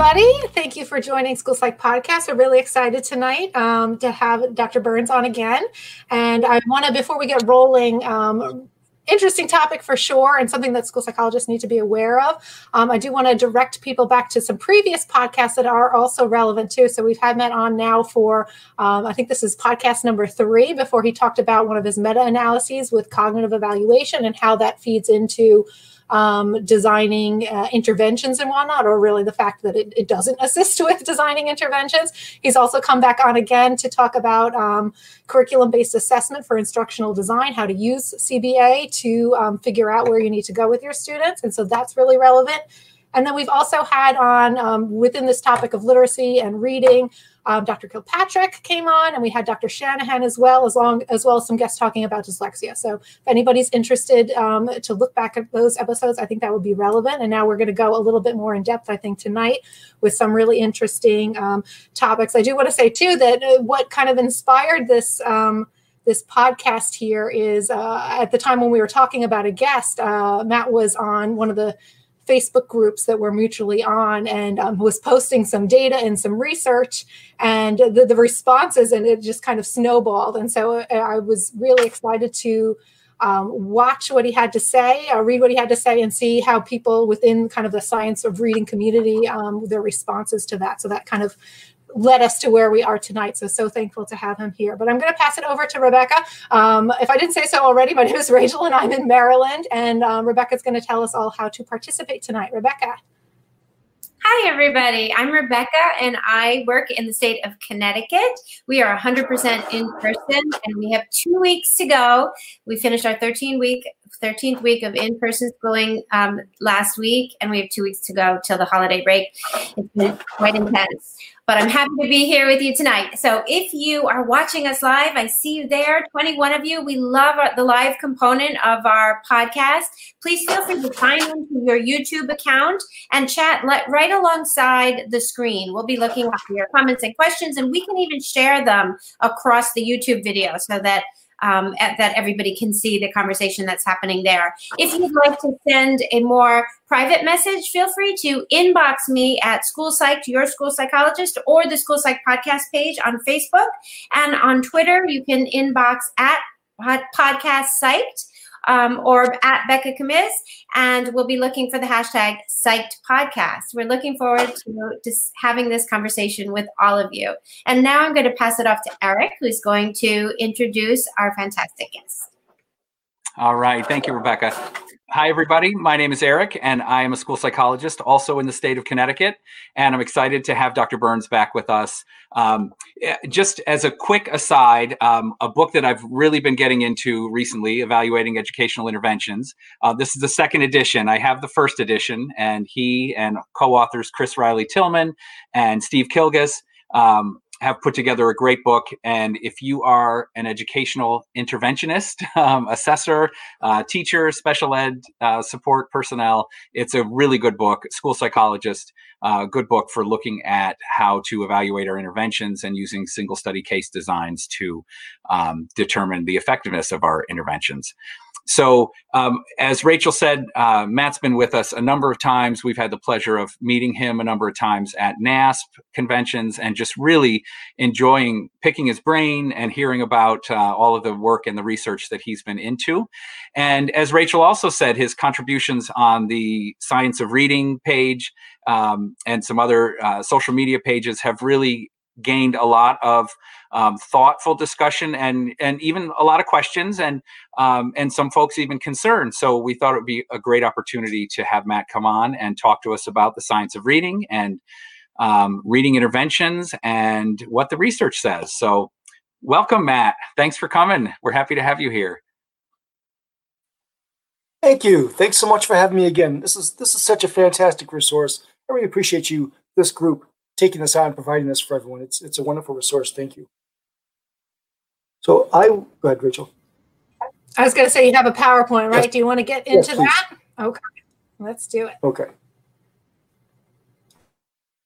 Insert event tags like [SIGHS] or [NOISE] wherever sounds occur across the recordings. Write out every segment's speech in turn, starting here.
everybody. Thank you for joining School Psych Podcast. We're really excited tonight um, to have Dr. Burns on again. And I want to, before we get rolling, um, interesting topic for sure and something that school psychologists need to be aware of. Um, I do want to direct people back to some previous podcasts that are also relevant too. So we've had Matt on now for, um, I think this is podcast number three, before he talked about one of his meta analyses with cognitive evaluation and how that feeds into um, designing uh, interventions and whatnot, or really the fact that it, it, doesn't [LAUGHS] assist with designing interventions. He's also come back on again to talk about um, curriculum based assessment for instructional design, how to use CBA to um, figure out where you need to go with your students. And so that's really relevant. And then we've also had on um, within this topic of literacy and reading, um, Dr. Kilpatrick came on, and we had Dr. Shanahan as well, as long as well as some guests talking about dyslexia. So if anybody's interested um, to look back at those episodes, I think that would be relevant. And now we're going to go a little bit more in depth, I think, tonight with some really interesting um, topics. I do want to say too that uh, what kind of inspired this um, this podcast here is uh, at the time when we were talking about a guest, uh, Matt was on one of the Facebook groups that we're mutually on and um, was posting some data and some research and the, the responses and it just kind of snowballed. And so uh, I was really excited to um, watch what he had to say, uh, read what he had to say, and see how people within kind of the science of reading community, um, their responses to that. So that kind of led us to where we are tonight. So, so thankful to have him here. But I'm going to pass it over to Rebecca. Um, if I didn't say so already, my name is Rachel and I'm in Maryland. And um, Rebecca's going to tell us all how to participate tonight. Rebecca. Hi, everybody. I'm Rebecca, and I work in the state of Connecticut. We are 100% in person, and we have two weeks to go. We finished our 13 week 13th week of in-person schooling um, last week, and we have two weeks to go till the holiday break. It's been quite intense, but I'm happy to be here with you tonight. So if you are watching us live, I see you there, 21 of you. We love the live component of our podcast. Please feel free to sign into your YouTube account and chat right alongside the screen. We'll be looking at your comments and questions, and we can even share them across the YouTube video so that um, at, that everybody can see the conversation that's happening there. If you'd like to send a more private message, feel free to inbox me at School Psych, your school psychologist, or the School Psych podcast page on Facebook. And on Twitter, you can inbox at podcast psyched um, or at Becca Camis, and we'll be looking for the hashtag Psyched Podcast. We're looking forward to just having this conversation with all of you. And now I'm going to pass it off to Eric, who's going to introduce our fantastic guest. All right. Thank you, Rebecca. Hi, everybody. My name is Eric, and I am a school psychologist also in the state of Connecticut. And I'm excited to have Dr. Burns back with us. Um, eh, just as a quick aside, um, a book that I've really been getting into recently, Evaluating Educational Interventions. Uh, this is the second edition. I have the first edition, and he and co authors Chris Riley Tillman and Steve Kilgus. Um, have put together a great book. And if you are an educational interventionist, [LAUGHS] um, assessor, uh, teacher, special ed uh, support personnel, it's a really good book. School psychologist, uh, good book for looking at how to evaluate our interventions and using single study case designs to um, determine the effectiveness of our interventions. So, um, as Rachel said, uh, Matt's been with us a number of times. We've had the pleasure of meeting him a number of times at NASP conventions and just really enjoying picking his brain and hearing about uh, all of the work and the research that he's been into. And as Rachel also said, his contributions on the Science of Reading page um, and some other uh, social media pages have really gained a lot of um, thoughtful discussion and and even a lot of questions and um, and some folks even concerned. So we thought it would be a great opportunity to have Matt come on and talk to us about the science of reading and um, reading interventions and what the research says. So welcome, Matt. Thanks for coming. We're happy to have you here. Thank you. Thanks so much for having me again. This is this is such a fantastic resource. I really appreciate you, this group, taking this on and providing this for everyone. It's it's a wonderful resource. Thank you. So I go ahead, Rachel. I was going to say you have a PowerPoint, right? Yes. Do you want to get into yes, that? Okay, let's do it. Okay.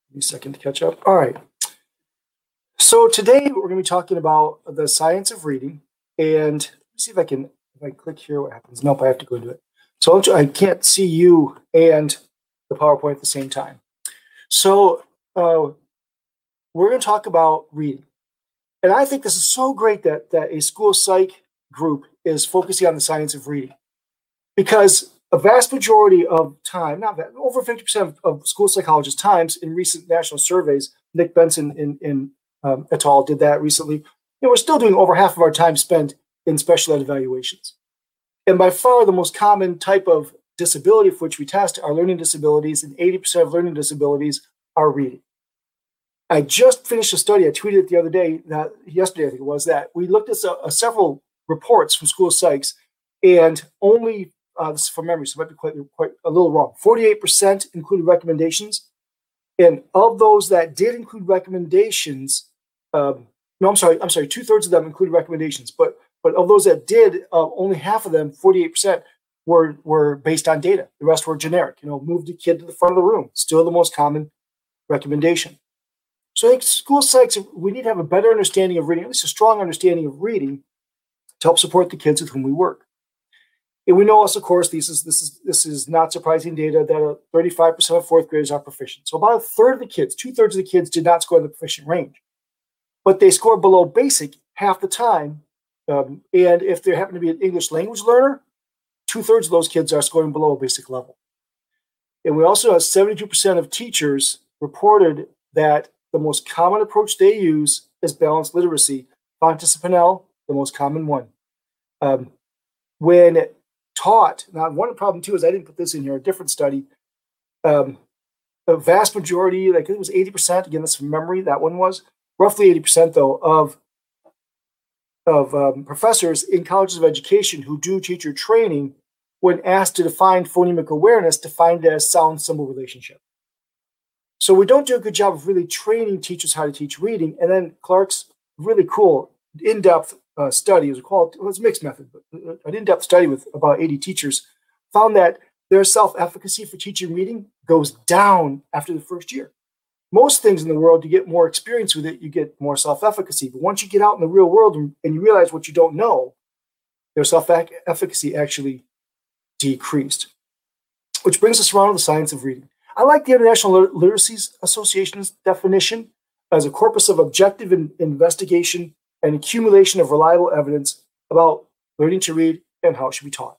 Give me a second to catch up. All right. So today we're going to be talking about the science of reading, and see if I can. If I click here, what happens? Nope, I have to go into it. So I can't see you and the PowerPoint at the same time. So uh, we're going to talk about reading. And I think this is so great that, that a school psych group is focusing on the science of reading because a vast majority of time, not that, over 50% of, school psychologists' times in recent national surveys, Nick Benson in, in um, et al. did that recently, know, we're still doing over half of our time spent in special ed evaluations. And by far the most common type of disability for which we test are learning disabilities, and 80% of learning disabilities are reading. I just finished a study. I tweeted it the other day, that yesterday I think it was, that we looked at uh, several reports from school psychs, and only uh, this is from memory, so it might be quite, quite a little wrong. 48% included recommendations, and of those that did include recommendations, um, no, I'm sorry, I'm sorry, two thirds of them included recommendations, but but of those that did, uh, only half of them, 48%, were were based on data. The rest were generic. You know, move the kid to the front of the room. Still the most common recommendation. So I think school psychs, we need to have a better understanding of reading, at least a strong understanding of reading, to help support the kids with whom we work. And we know also, of course, this is this is this is not surprising data that 35% of fourth graders are proficient. So about a third of the kids, two thirds of the kids, did not score in the proficient range, but they score below basic half the time. Um, and if they happen to be an English language learner, two thirds of those kids are scoring below basic level. And we also have 72% of teachers reported that the most common approach they use is balanced literacy. Fountas Pinnell, the most common one. Um, when taught, now one problem too is I didn't put this in here, a different study. Um, the vast majority, like it was 80%, again, that's from memory, that one was roughly 80% though, of of um, professors in colleges of education who do teacher training when asked to define phonemic awareness, defined as sound symbol relationship. So we don't do a good job of really training teachers how to teach reading. And then Clark's really cool in-depth uh, study, it was called, it was a mixed method, but uh, an in-depth study with about 80 teachers found that their self-efficacy for teaching reading goes down after the first year. Most things in the world, you get more experience with it, you get more self-efficacy. But once you get out in the real world and, and you realize what you don't know, their self-efficacy actually decreased. Which brings us around to the science of reading. I like the International Literacy Association's definition as a corpus of objective in investigation and accumulation of reliable evidence about learning to read and how it should be taught.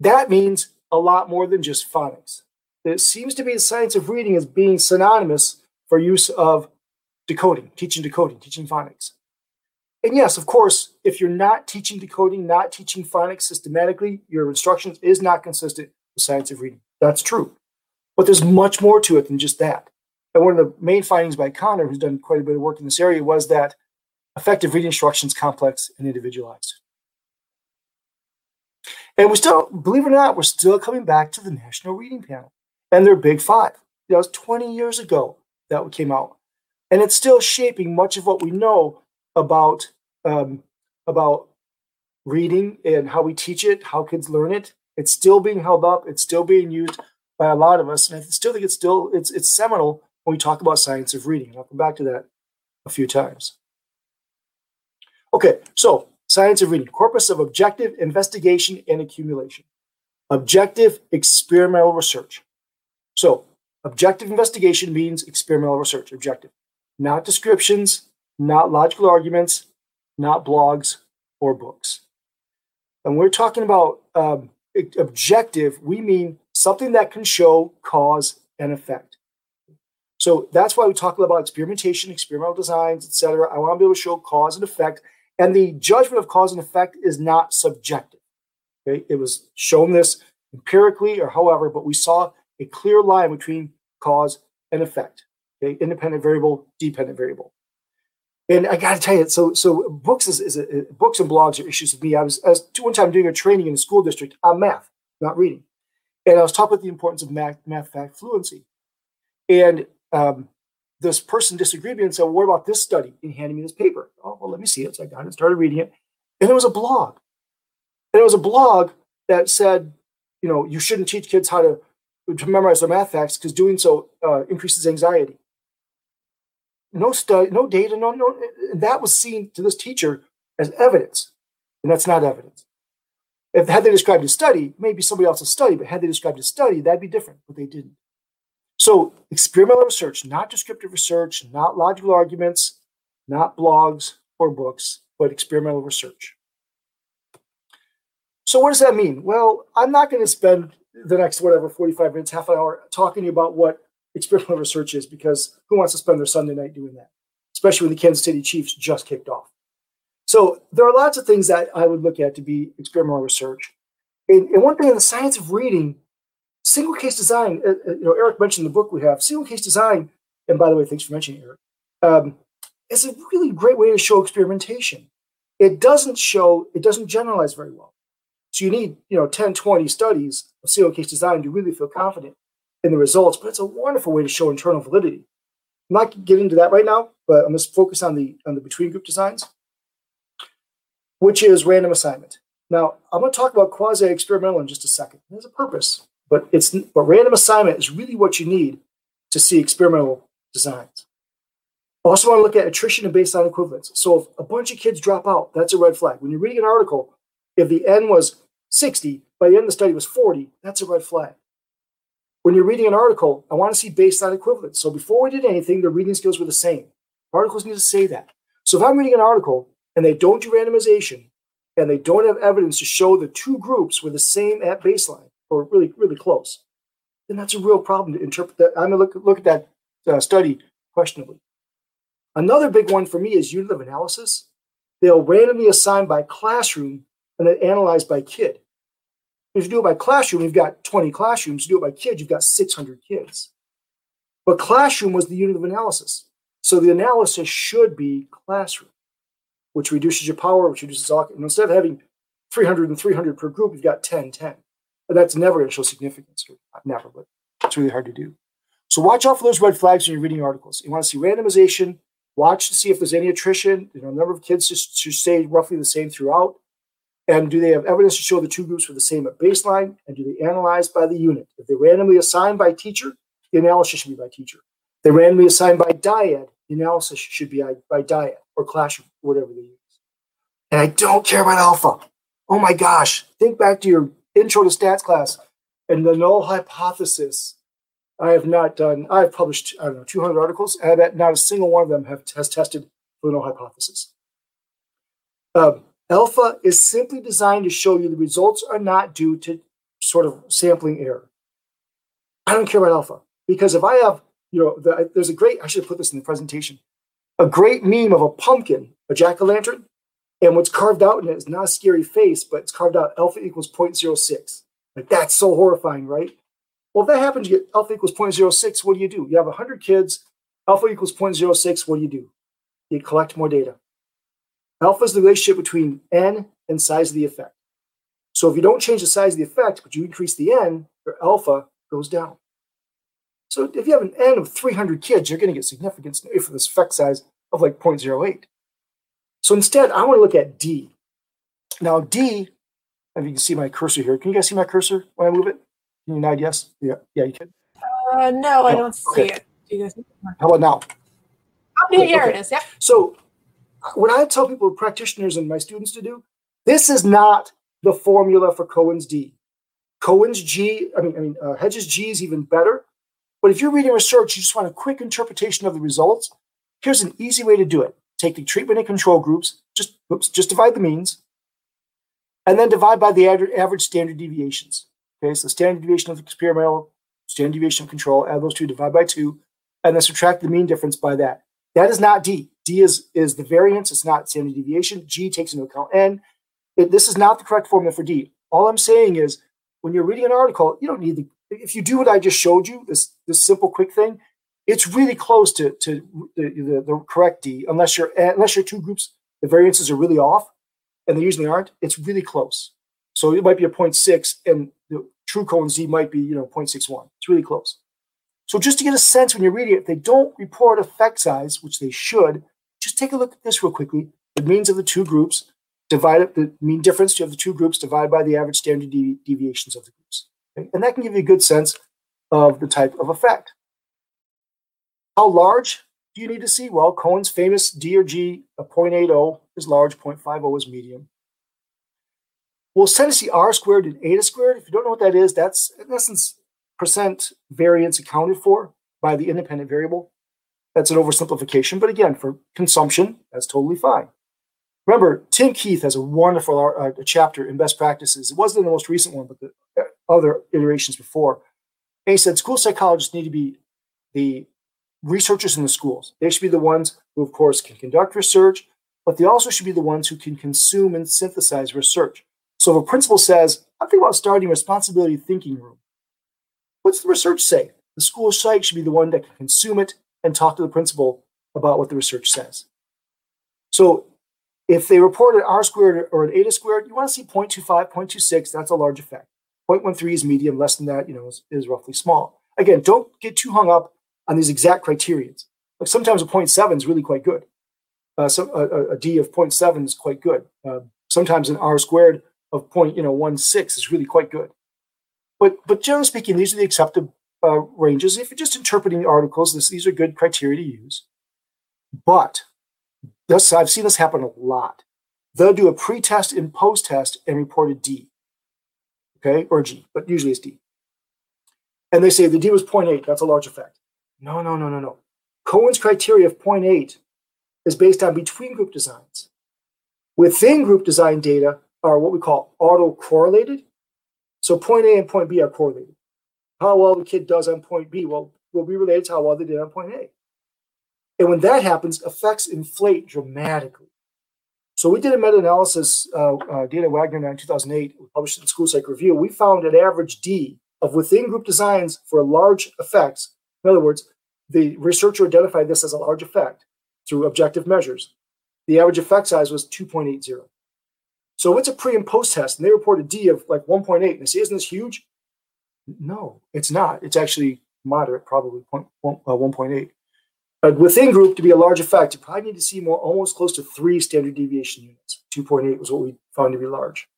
That means a lot more than just phonics. It seems to be the science of reading as being synonymous for use of decoding, teaching decoding, teaching phonics. And yes, of course, if you're not teaching decoding, not teaching phonics systematically, your instructions is not consistent with science of reading. That's true. But there's much more to it than just that. And one of the main findings by Connor, who's done quite a bit of work in this area, was that effective reading instruction is complex and individualized. And we still, believe it or not, we're still coming back to the National Reading Panel and their Big Five. That was 20 years ago that came out. And it's still shaping much of what we know about um, about reading and how we teach it, how kids learn it. It's still being held up. It's still being used by a lot of us, and I still think it's still it's it's seminal when we talk about science of reading. And I'll come back to that a few times. Okay, so science of reading, corpus of objective investigation and accumulation, objective experimental research. So objective investigation means experimental research. Objective, not descriptions, not logical arguments, not blogs or books. And we're talking about um, objective, we mean something that can show cause and effect. So that's why we talk about experimentation, experimental designs, etc. I want to be able to show cause and effect. And the judgment of cause and effect is not subjective. Okay? It was shown this empirically or however, but we saw a clear line between cause and effect. Okay? Independent variable, dependent variable. And I got to tell you, so so books is, is a, books and blogs are issues with me. I was, I was one time doing a training in a school district on math, not reading, and I was taught about the importance of math, math fact fluency. And um, this person disagreed with me and said, well, "What about this study?" And handed me this paper. Oh, well, let me see it. So I got it, and started reading it, and it was a blog, and it was a blog that said, you know, you shouldn't teach kids how to to memorize their math facts because doing so uh, increases anxiety no study, no data, no, no. That was seen to this teacher as evidence, and that's not evidence. If had they described a study, maybe somebody else's study, but had they described a study, that'd be different, but they didn't. So experimental research, not descriptive research, not logical arguments, not blogs or books, but experimental research. So what does that mean? Well, I'm not going to spend the next whatever 45 minutes, half an hour talking about what experimental research is because who wants to spend their Sunday night doing that? Especially when the Kansas City Chiefs just kicked off. So there are lots of things that I would look at to be experimental research. And, and one thing in the science of reading, single case design, uh, uh, you know, Eric mentioned the book we have, single case design, and by the way, thanks for mentioning Eric, um, is a really great way to show experimentation. It doesn't show, it doesn't generalize very well. So you need, you know, 10, 20 studies of single case design to really feel confident in the results, but it's a wonderful way to show internal validity. I'm not getting into that right now, but I'm just focus on the on the between group designs, which is random assignment. Now I'm going to talk about quasi experimental in just a second. There's a purpose, but it's but random assignment is really what you need to see experimental designs. I also want to look at attrition and baseline equivalence. So if a bunch of kids drop out, that's a red flag. When you're reading an article, if the N was 60, by the end of the study was 40, that's a red flag. When you're reading an article, I want to see baseline equivalence. So before we did anything, the reading skills were the same. Articles need to say that. So if I'm reading an article and they don't do randomization and they don't have evidence to show the two groups were the same at baseline or really, really close, then that's a real problem to interpret that. I'm going to look, look at that uh, study questionably. Another big one for me is unit of analysis. They'll randomly assign by classroom and then analyze by kid. If you do it by classroom, you've got 20 classrooms. You do it by kids, you've got 600 kids. But classroom was the unit of analysis. So the analysis should be classroom, which reduces your power, which reduces all. And instead of having 300 and 300 per group, you've got 10, 10. But that's never going to show significance. Never, but it's really hard to do. So watch out for those red flags when you're reading articles. You want to see randomization. Watch to see if there's any attrition. You know, number of kids just should stay roughly the same throughout. And do they have evidence to show the two groups were the same at baseline? And do they analyze by the unit? If they randomly assigned by teacher, the analysis should be by teacher. If they randomly assigned by dyad, the analysis should be by dyad or classroom, whatever they use. And I don't care about alpha. Oh my gosh, think back to your intro to stats class and the null hypothesis. I have not done, I've published, I don't know, 200 articles, and I bet not a single one of them have, has tested the null hypothesis. Um, Alpha is simply designed to show you the results are not due to sort of sampling error. I don't care about alpha because if I have, you know, the, there's a great, I should have put this in the presentation, a great meme of a pumpkin, a jack o' lantern, and what's carved out in it is not a scary face, but it's carved out alpha equals 0.06. Like that's so horrifying, right? Well, if that happens, you get alpha equals 0.06, what do you do? You have 100 kids, alpha equals 0.06, what do you do? You collect more data. Alpha is the relationship between n and size of the effect. So if you don't change the size of the effect, but you increase the n, your alpha goes down. So if you have an n of 300 kids, you're going to get significance for this effect size of like 0.08. So instead, I want to look at D. Now D, if you can see my cursor here, can you guys see my cursor when I move it? Can you nod yes? Yeah, yeah, you can. Uh, no, oh, I don't okay. see it. Do you guys How about now? Oh, yeah, here okay. it is. Yeah. So what I tell people, practitioners and my students to do, this is not the formula for Cohen's D. Cohen's G, I mean, I mean, uh, Hedges G is even better. But if you're reading research, you just want a quick interpretation of the results. Here's an easy way to do it: take the treatment and control groups, just oops, just divide the means, and then divide by the average standard deviations. Okay, so standard deviation of experimental, standard deviation of control, add those two, divide by two, and then subtract the mean difference by that. That is not D. D is, is the variance, it's not standard deviation. G takes into account N. It, this is not the correct formula for D. All I'm saying is when you're reading an article, you don't need the, if you do what I just showed you, this, this simple quick thing, it's really close to, to the, the, the correct D, unless you're, unless your two groups, the variances are really off, and they usually aren't, it's really close. So it might be a 0.6, and the true Cohen's D might be, you know, 0.61. It's really close. So just to get a sense when you're reading it, if they don't report effect size, which they should, just take a look at this real quickly. The means of the two groups, divide up the mean difference of the two groups, divided by the average standard devi deviations of the groups. Okay? And that can give you a good sense of the type of effect. How large do you need to see? Well, Cohen's famous D or G, a 0.80 is large, 0.50 is medium. We'll tend to see R squared and eta squared. If you don't know what that is, that's in essence percent variance accounted for. by the independent variable. That's an oversimplification, but again, for consumption, that's totally fine. Remember, Tim Keith has a wonderful uh, chapter in best practices. It wasn't the most recent one, but the uh, other iterations before. And he said school psychologists need to be the researchers in the schools. They should be the ones who, of course, can conduct research, but they also should be the ones who can consume and synthesize research. So if a principal says, I'm thinking about starting a responsibility thinking room, what's the research say? The school psych should be the one that can consume it and talk to the principal about what the research says. So if they report an R squared or an eta squared, you want to see 0.25, 0.26, that's a large effect. 0.13 is medium, less than that, you know, is, is roughly small. Again, don't get too hung up on these exact criterions. Like sometimes a 0.7 is really quite good. Uh, so a, a D of 0.7 is quite good. Uh, sometimes an R squared of point, you know, 1.6 is really quite good. But but generally speaking, these are the accepted uh, ranges. If you're just interpreting the articles, this, these are good criteria to use. But this, I've seen this happen a lot. They'll do a pre-test and post-test and report a D, okay, or G, but usually it's D. And they say the D was 0.8. That's a large effect. No, no, no, no, no. Cohen's criteria of 0.8 is based on between group designs. Within group design data are what we call auto-correlated. So point A and point B are correlated. How well the kid does on point B will, will be related to how well they did on point A. And when that happens, effects inflate dramatically. So we did a meta-analysis, uh, uh, Dana Wagner in 2008, published in School Psych Review. We found an average D of within group designs for large effects. In other words, the researcher identified this as a large effect through objective measures. The average effect size was 2.80. So it's a pre and post test, and they report a D of like 1.8. And they say, isn't this huge? No, it's not. It's actually moderate, probably 1.8. Uh, within group, to be a large effect, you probably need to see more, almost close to three standard deviation units. 2.8 was what we found to be large.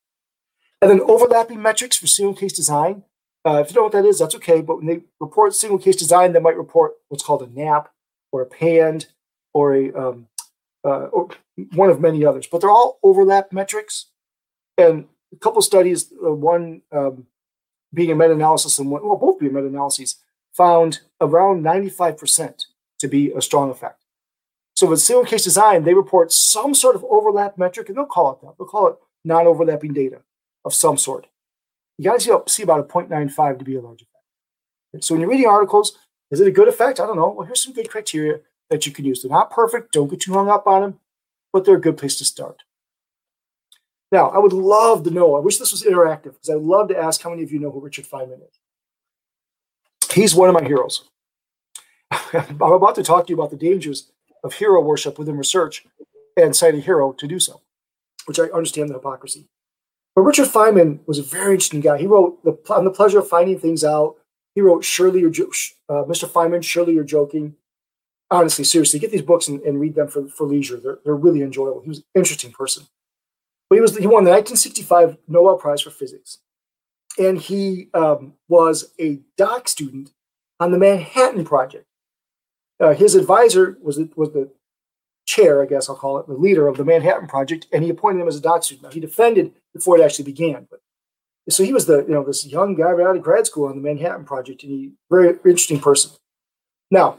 And then overlapping metrics for single case design. Uh, if you don't know what that is, that's okay. But when they report single case design, they might report what's called a NAP or a PAND or a um, uh, one of many others. But they're all overlap metrics. And a couple studies, uh, one um, being a meta-analysis and one, well, both being meta-analyses, found around 95% to be a strong effect. So with single case design, they report some sort of overlap metric, and they'll call it that. They'll call it non-overlapping data of some sort. You got to see about a 0.95 to be a large effect. So when you're reading articles, is it a good effect? I don't know. Well, here's some good criteria that you can use. They're not perfect. Don't get too hung up on them, but they're a good place to start. Now, I would love to know. I wish this was interactive because I'd love to ask how many of you know who Richard Feynman is. He's one of my heroes. [LAUGHS] I'm about to talk to you about the dangers of hero worship within research and cite a hero to do so, which I understand the hypocrisy. But Richard Feynman was a very interesting guy. He wrote the, On the Pleasure of Finding Things Out. He wrote Surely You're uh, Mr. Feynman, Surely You're Joking. Honestly, seriously, get these books and, and read them for, for leisure. They're, they're really enjoyable. He was an interesting person. But he was he won the 1965 Nobel Prize for Physics, and he um, was a doc student on the Manhattan Project. Uh, his advisor was the, was the chair, I guess I'll call it, the leader of the Manhattan Project, and he appointed him as a doc student. Now, he defended before it actually began, but so he was the you know this young guy right out of grad school on the Manhattan Project, and he very interesting person. Now,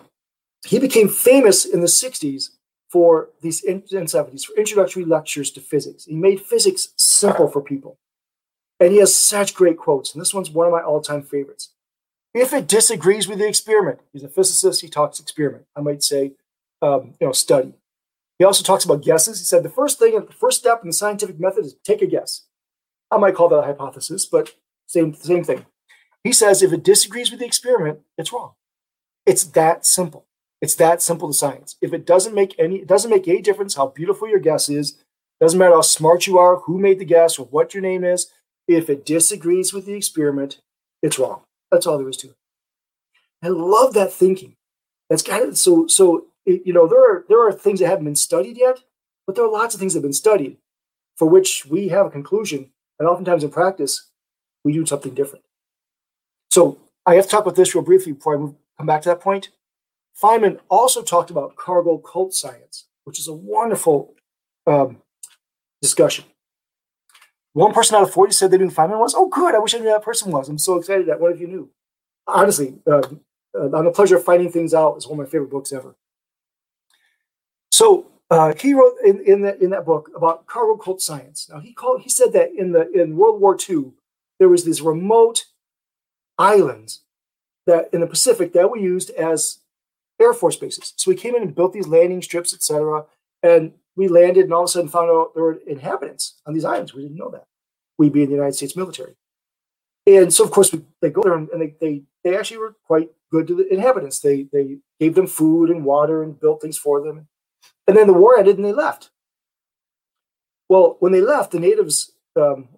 he became famous in the '60s for these in, and '70s for introductory lectures to physics. He made physics simple for people, and he has such great quotes. And this one's one of my all-time favorites. If it disagrees with the experiment, he's a physicist, he talks experiment. I might say, um, you know, study. He also talks about guesses. He said the first thing, the first step in the scientific method is take a guess. I might call that a hypothesis, but same, same thing. He says if it disagrees with the experiment, it's wrong. It's that simple. It's that simple to science. If it doesn't make any, it doesn't make any difference how beautiful your guess is, doesn't matter how smart you are, who made the guess, or what your name is. If it disagrees with the experiment, it's wrong. That's all there is to it. I love that thinking. That's kind of so so it, you know there are there are things that haven't been studied yet, but there are lots of things that have been studied for which we have a conclusion, and oftentimes in practice we do something different. So I have to talk about this real briefly before I move, come back to that point. Feynman also talked about cargo cult science, which is a wonderful um, discussion. One person out of 40 said they knew Feynman was. Oh, good. I wish I knew that person was. I'm so excited that one of you knew. Honestly, uh, uh, on the pleasure of finding things out is one of my favorite books ever. So uh, he wrote in, in that in that book about cargo cult science. Now he called he said that in the in World War II there was these remote islands that in the Pacific that we used as Air Force bases. So we came in and built these landing strips, etc. And we landed and all of a sudden found out there were inhabitants on these islands. We didn't know that. We being the United States military. And so of course we, they go there and, and they, they they actually were quite good to the inhabitants. They they gave them food and water and built things for them. And then the war ended and they left. Well, when they left, the natives, um,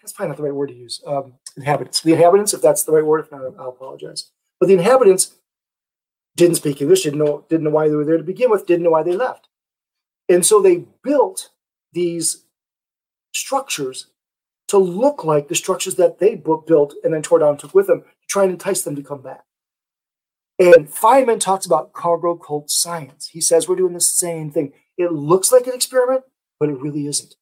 that's probably not the right word to use, um, inhabitants. The inhabitants, if that's the right word, if not, I'll apologize. But the inhabitants didn't speak English, didn't know, didn't know why they were there to begin with, didn't know why they left. And so they built these structures to look like the structures that they built and then tore down and took with them to try and entice them to come back. And Feynman talks about cargo cult science. He says we're doing the same thing. It looks like an experiment, but it really isn't.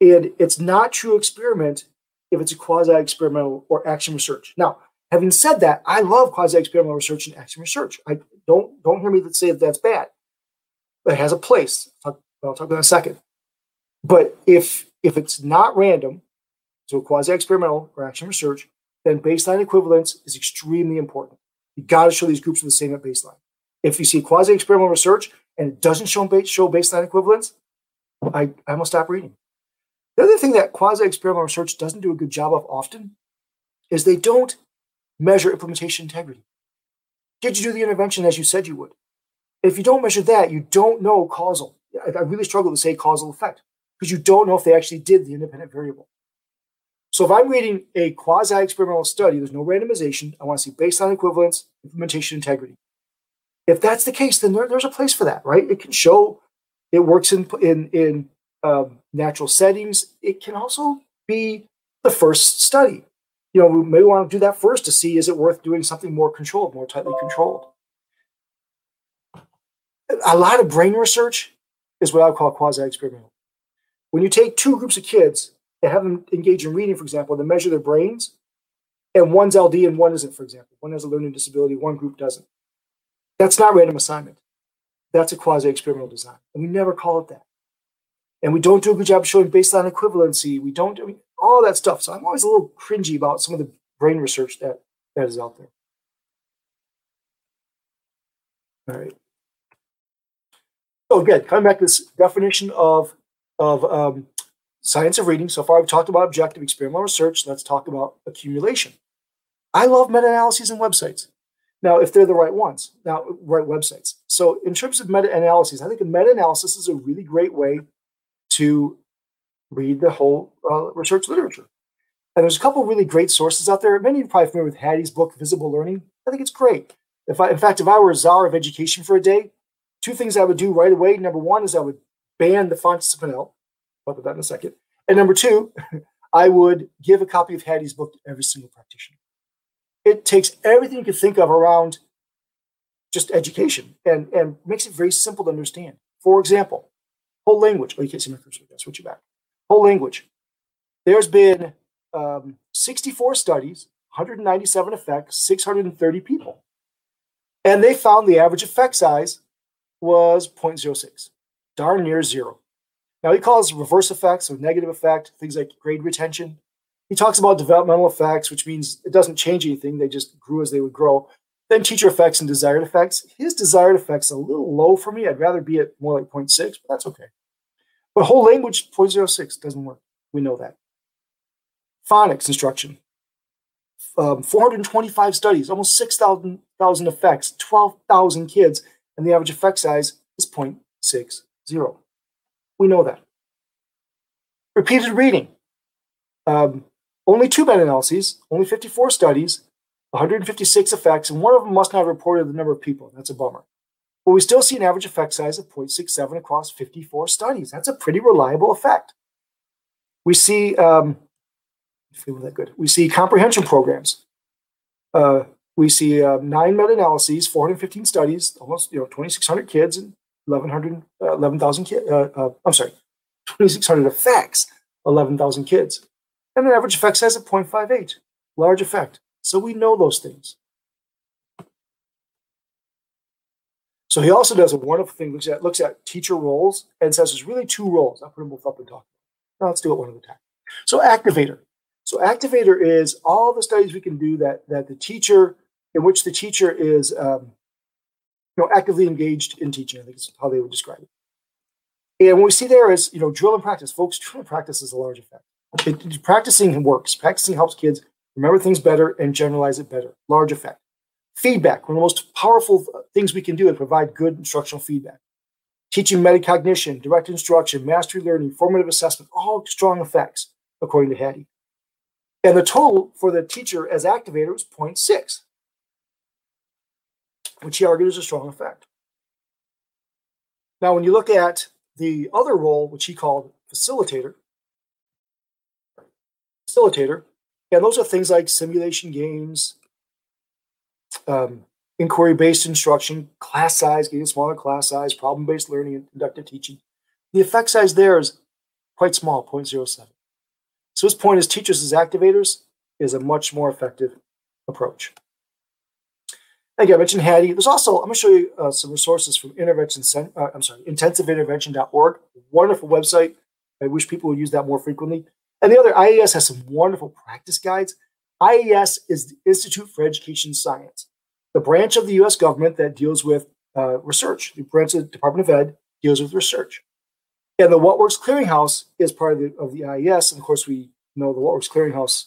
And it's not true experiment if it's a quasi experimental or action research. Now, having said that, I love quasi experimental research and action research. I don't don't hear me that say that that's bad. It has a place. I'll talk, I'll talk about in a second. But if if it's not random, so quasi experimental or action research, then baseline equivalence is extremely important. You got to show these groups are the same at baseline. If you see quasi experimental research and it doesn't show, show baseline equivalence, I, I must stop reading. The other thing that quasi experimental research doesn't do a good job of often is they don't measure implementation integrity. Did you do the intervention as you said you would? If you don't measure that, you don't know causal. I, really struggle to say causal effect because you don't know if they actually did the independent variable. So if I'm reading a quasi-experimental study, there's no randomization. I want to see baseline equivalence, implementation integrity. If that's the case, then there, there's a place for that, right? It can show it works in in in um, natural settings. It can also be the first study. You know, we may want to do that first to see is it worth doing something more controlled, more tightly controlled. A lot of brain research is what I would call quasi-experimental. When you take two groups of kids and have them engage in reading, for example, to measure their brains, and one's LD and one isn't, for example. One has a learning disability, one group doesn't. That's not random assignment. That's a quasi experimental design. And we never call it that. And we don't do a good job showing baseline equivalency. We don't do all that stuff. So I'm always a little cringy about some of the brain research that, that is out there. All right. So again, coming back to this definition of, of um, science of reading. So far, we've talked about objective experimental research. Let's talk about accumulation. I love meta analyses and websites. Now, if they're the right ones, now, right websites. So, in terms of meta analyses, I think a meta analysis is a really great way to read the whole uh, research literature. And there's a couple really great sources out there. Many of you are probably familiar with Hattie's book, Visible Learning. I think it's great. If I, in fact, if I were a czar of education for a day, two things I would do right away. Number one is I would ban the Fontenay Talk about that in a second. And number two, [LAUGHS] I would give a copy of Hattie's book to every single practitioner. It takes everything you can think of around just education and, and makes it very simple to understand. For example, whole language. Oh, you can't see my cursor. I'll switch you back. Whole language. There's been um, 64 studies, 197 effects, 630 people. And they found the average effect size was 0.06, darn near zero. Now he calls reverse effects or negative effect, things like grade retention. He talks about developmental effects, which means it doesn't change anything. They just grew as they would grow. Then teacher effects and desired effects. His desired effects a little low for me. I'd rather be at more like 0.6, but that's okay. But whole language 0.06 doesn't work. We know that. Phonics instruction. Um, 425 studies, almost 6,000 effects, 12,000 kids, and the average effect size is 0.60. We know that. Repeated reading. Um, only two meta analyses, only 54 studies, 156 effects, and one of them must not have reported the number of people. That's a bummer. But we still see an average effect size of 0.67 across 54 studies. That's a pretty reliable effect. We see, um, that good. We see comprehension programs. Uh, we see uh, nine meta-analyses, 415 studies, almost you know 2,600 kids, and 1,100, uh, 11,000 kids. Uh, uh, I'm sorry, 2,600 effects, 11,000 kids. And an average effect size of 0.58, large effect. So we know those things. So he also does a wonderful thing, looks at looks at teacher roles and says there's really two roles. I'll put them both up and talk. Now let's do it one at a time. So activator. So activator is all the studies we can do that that the teacher, in which the teacher is um, you know actively engaged in teaching. I think is how they would describe it. And what we see there is, you know, drill and practice. Folks, drill and practice is a large effect. It, practicing works. Practicing helps kids remember things better and generalize it better. Large effect. Feedback, one of the most powerful things we can do is provide good instructional feedback. Teaching metacognition, direct instruction, mastery learning, formative assessment, all strong effects, according to Hattie. And the total for the teacher as activator was 0.6, which he argued is a strong effect. Now, when you look at the other role, which he called facilitator, facilitator, and those are things like simulation games, um, inquiry-based instruction, class size, getting smaller class size, problem-based learning, and inductive teaching. The effect size there is quite small, 0.07. So his point is teachers as activators is a much more effective approach. Again, I mentioned Hattie. There's also, I'm going to show you uh, some resources from intervention, uh, I'm sorry, intensiveintervention.org. Wonderful website. I wish people would use that more frequently. And the other, IES has some wonderful practice guides. IES is the Institute for Education Science, the branch of the US government that deals with uh, research. The branch of the Department of Ed deals with research. And the What Works Clearinghouse is part of the, of the IES. And of course, we know the What Works Clearinghouse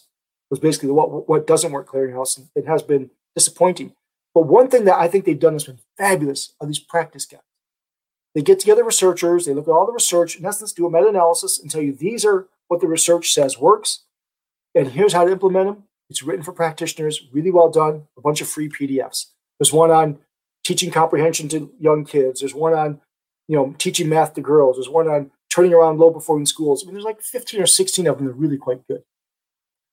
was basically the What, what Doesn't Work Clearinghouse. It has been disappointing. But one thing that I think they've done that's been fabulous are these practice guides. They get together researchers, they look at all the research, in essence, do a meta analysis and tell you these are what the research says works, and here's how to implement them. It's written for practitioners, really well done, a bunch of free PDFs. There's one on teaching comprehension to young kids. There's one on, you know, teaching math to girls. There's one on turning around low performing schools. I mean, there's like 15 or 16 of them that are really quite good.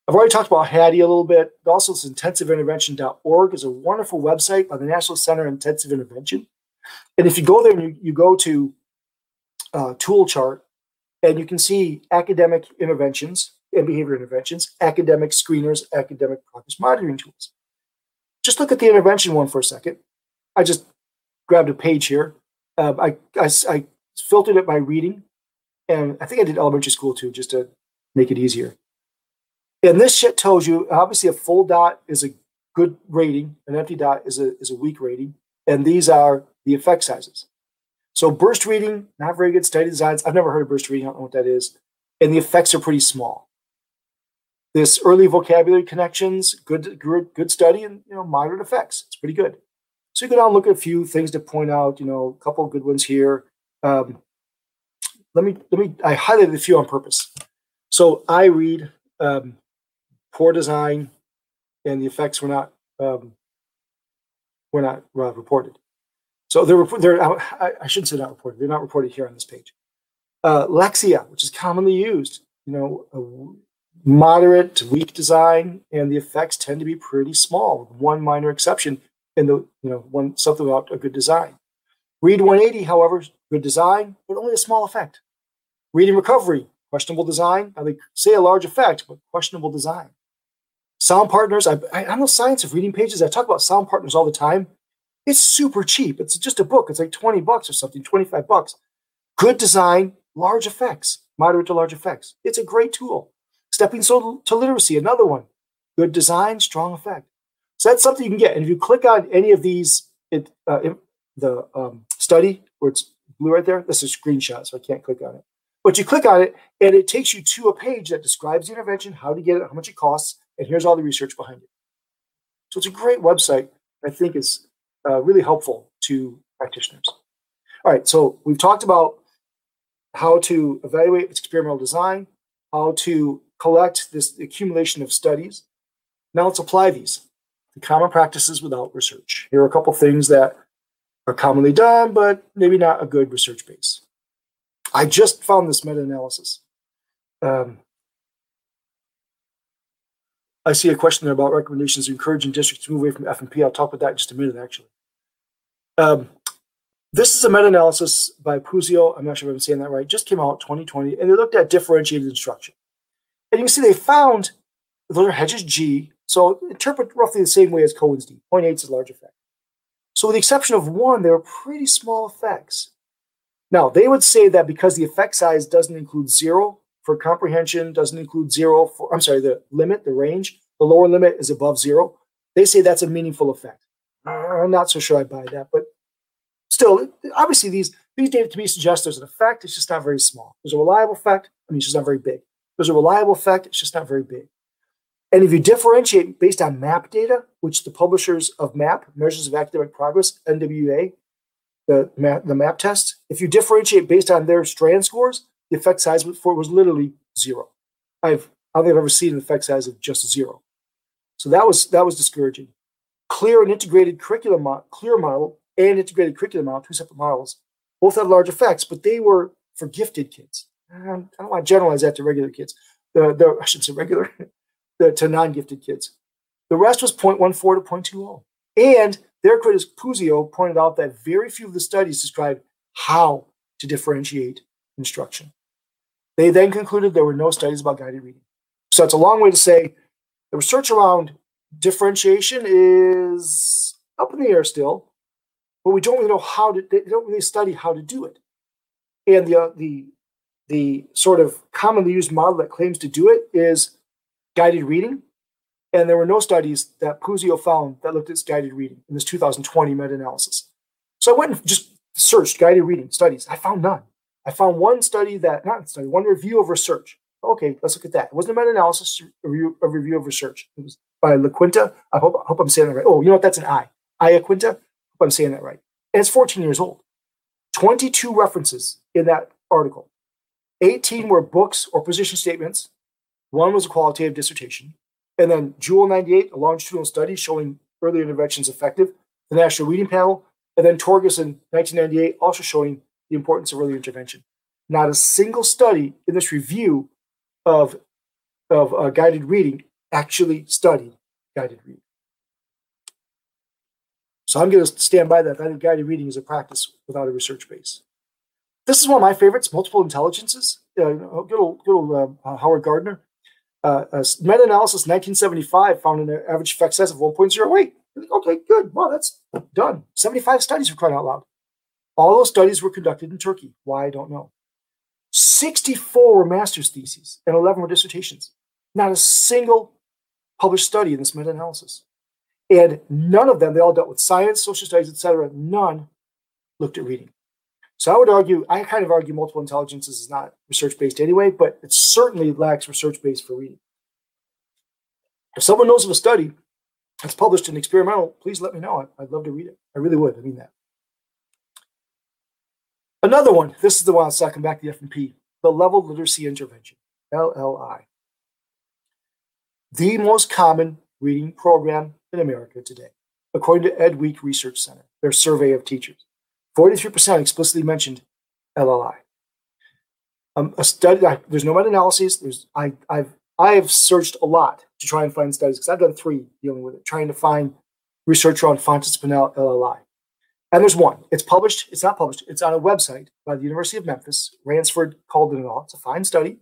I've already talked about Hattie a little bit. Also, this intensiveintervention.org is a wonderful website by the National Center for Intensive Intervention. And if you go there and you, you go to uh, tool chart, and you can see academic interventions and behavior interventions, academic screeners, academic progress monitoring tools. Just look at the intervention one for a second. I just grabbed a page here. Um, I, I, I filtered it by reading, and I think I did elementary school too, just to make it easier. And this shit tells you obviously a full dot is a good rating, an empty dot is a, is a weak rating, and these are the effect sizes. So burst reading, not very good study designs. I've never heard of burst reading. I don't know what that is. And the effects are pretty small. This early vocabulary connections, good, good, good study, and you know moderate effects. It's pretty good. So you go down and look at a few things to point out. You know, a couple good ones here. Um, let me let me. I highlighted a few on purpose. So I read um, poor design, and the effects were not um, were not uh, reported. So they're they're I, I shouldn't say not reported. They're not reported here on this page. Uh, Lexia, which is commonly used, you know, moderate to weak design, and the effects tend to be pretty small, with one minor exception in the you know one something about a good design. Read 180, however, good design, but only a small effect. Reading recovery, questionable design. Now they say a large effect, but questionable design. Sound partners, I, I, know science of reading pages. I talk about sound partners all the time. It's super cheap. It's just a book. It's like 20 bucks or something, 25 bucks. Good design, large effects, moderate to large effects. It's a great tool. Stepping Stone to Literacy, another one. Good design, strong effect. So that's something you can get. And if you click on any of these, it, uh, the um, study where it's blue right there, this is a screenshot, so I can't click on it. But you click on it, and it takes you to a page that describes the intervention, how to get it, how much it costs, and here's all the research behind it. So it's a great website. I think is uh, really helpful to practitioners. All right, so we've talked about how to evaluate experimental design, how to collect this accumulation of studies. Now let's apply these to common practices without research. Here are a couple things that are commonly done, but maybe not a good research base. I just found this meta-analysis. Um, I see a question there about recommendations encouraging districts to move away from F&P. I'll talk about that in just a minute, actually. Um, this is a meta-analysis by Puzio. I'm not sure if I'm saying that right. Just came out 2020, and they looked at differentiated instruction. And you can see they found those are Hedges G. So interpret roughly the same way as Cohen's D. 0.8 is a large effect. So with the exception of one, they were pretty small effects. Now, they would say that because the effect size doesn't include zero for comprehension, doesn't include zero for, I'm sorry, the limit, the range, the lower limit is above zero. They say that's a meaningful effect. I'm not so sure I buy that, but still, obviously, these these data to me suggest there's an effect. It's just not very small. There's a reliable effect. I mean, it's just not very big. There's a reliable effect. It's just not very big. And if you differentiate based on MAP data, which the publishers of MAP, Measures of Academic Progress, NWEA, the MAP, the MAP test, if you differentiate based on their strand scores, the effect size for it was literally zero. I've I don't think I've ever seen an effect size of just zero. So that was that was discouraging. Clear and integrated curriculum, clear model and integrated curriculum model, two separate models, both had large effects, but they were for gifted kids. I don't want to generalize that to regular kids. The, the I shouldn't say regular, [LAUGHS] the, to non-gifted kids. The rest was 0.14 to 0.20. And their critic Puzio pointed out that very few of the studies describe how to differentiate instruction. They then concluded there were no studies about guided reading. So it's a long way to say the research around differentiation is up in the air still, but we don't really know how to. They don't really study how to do it. And the uh, the the sort of commonly used model that claims to do it is guided reading. And there were no studies that Puzio found that looked at guided reading in this 2020 meta-analysis. So I went and just searched guided reading studies. I found none. I found one study that, not study, one review of research. Okay, let's look at that. It wasn't a meta-analysis, a review, a review of research. It was by LaQuinta. I hope, I hope I'm saying that right. Oh, you know what? That's an I. Iaquinta. Hope I'm saying that right. And it's 14 years old. 22 references in that article. 18 were books or position statements. One was a qualitative dissertation. And then Juel 98, a longitudinal study showing early interventions effective, the National Reading Panel, and then Torgesen 1998, also showing the importance of early intervention. Not a single study in this review of, of uh, guided reading actually studied guided reading. So I'm going to stand by that. I think guided reading is a practice without a research base. This is one of my favorites, multiple intelligences. Uh, good old, good old uh, Howard Gardner. Uh, meta-analysis 1975 found an average effect size of 1.08. Okay, good. Well, that's done. 75 studies were crying out loud. All those studies were conducted in Turkey. Why, I don't know. 64 were master's theses and 11 were dissertations. Not a single published study in this meta-analysis. And none of them, they all dealt with science, social studies, etc. None looked at reading. So I would argue, I kind of argue multiple intelligences is not research based anyway, but it certainly lacks research base for reading. If someone knows of a study that's published in experimental, please let me know. I'd love to read it. I really would. I mean that. Another one, this is the one I'll come back to the F&P, the level literacy intervention, LLI. The most common reading program in America today, according to Ed Week Research Center, their survey of teachers. 43% explicitly mentioned LLI. Um, a study, I, there's no meta-analyses. There's I, I've I have searched a lot to try and find studies because I've done three dealing with it, trying to find research on Fountas Pinnell LLI. And there's one. It's published. It's not published. It's on a website by the University of Memphis. Ransford called it all. It's a fine study,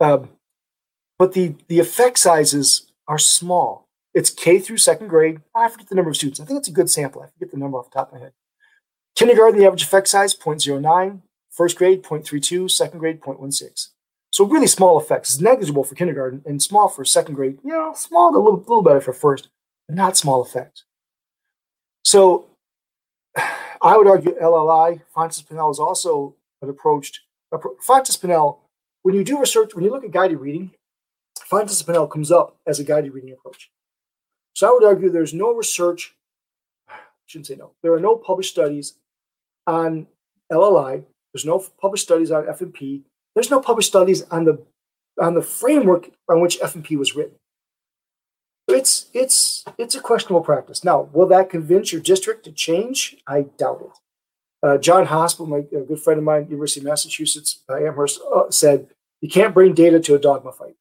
um, but the the effect sizes are small. It's K through second grade. I forget the number of students. I think it's a good sample. I forget the number off the top of my head. Kindergarten, the average effect size 0.09, first grade 0.32, second grade 0.16. So really small effects. It's negligible for kindergarten and small for second grade. You know, small, a little, little better for first, but not small effects. So [SIGHS] I would argue LLI, Fountas Pinnell is also an approach. Fountas Pinnell, when you do research, when you look at guided reading, Fountas Pinnell comes up as a guided reading approach. So I would argue there's no research, [SIGHS] I shouldn't say no, there are no published studies on LLI. There's no published studies on F&P. There's no published studies on the on the framework on which F&P was written. It's it's it's a questionable practice. Now, will that convince your district to change? I doubt it. Uh, John Hosp, my a good friend of mine, University of Massachusetts, uh, Amherst, uh, said you can't bring data to a dogma fight.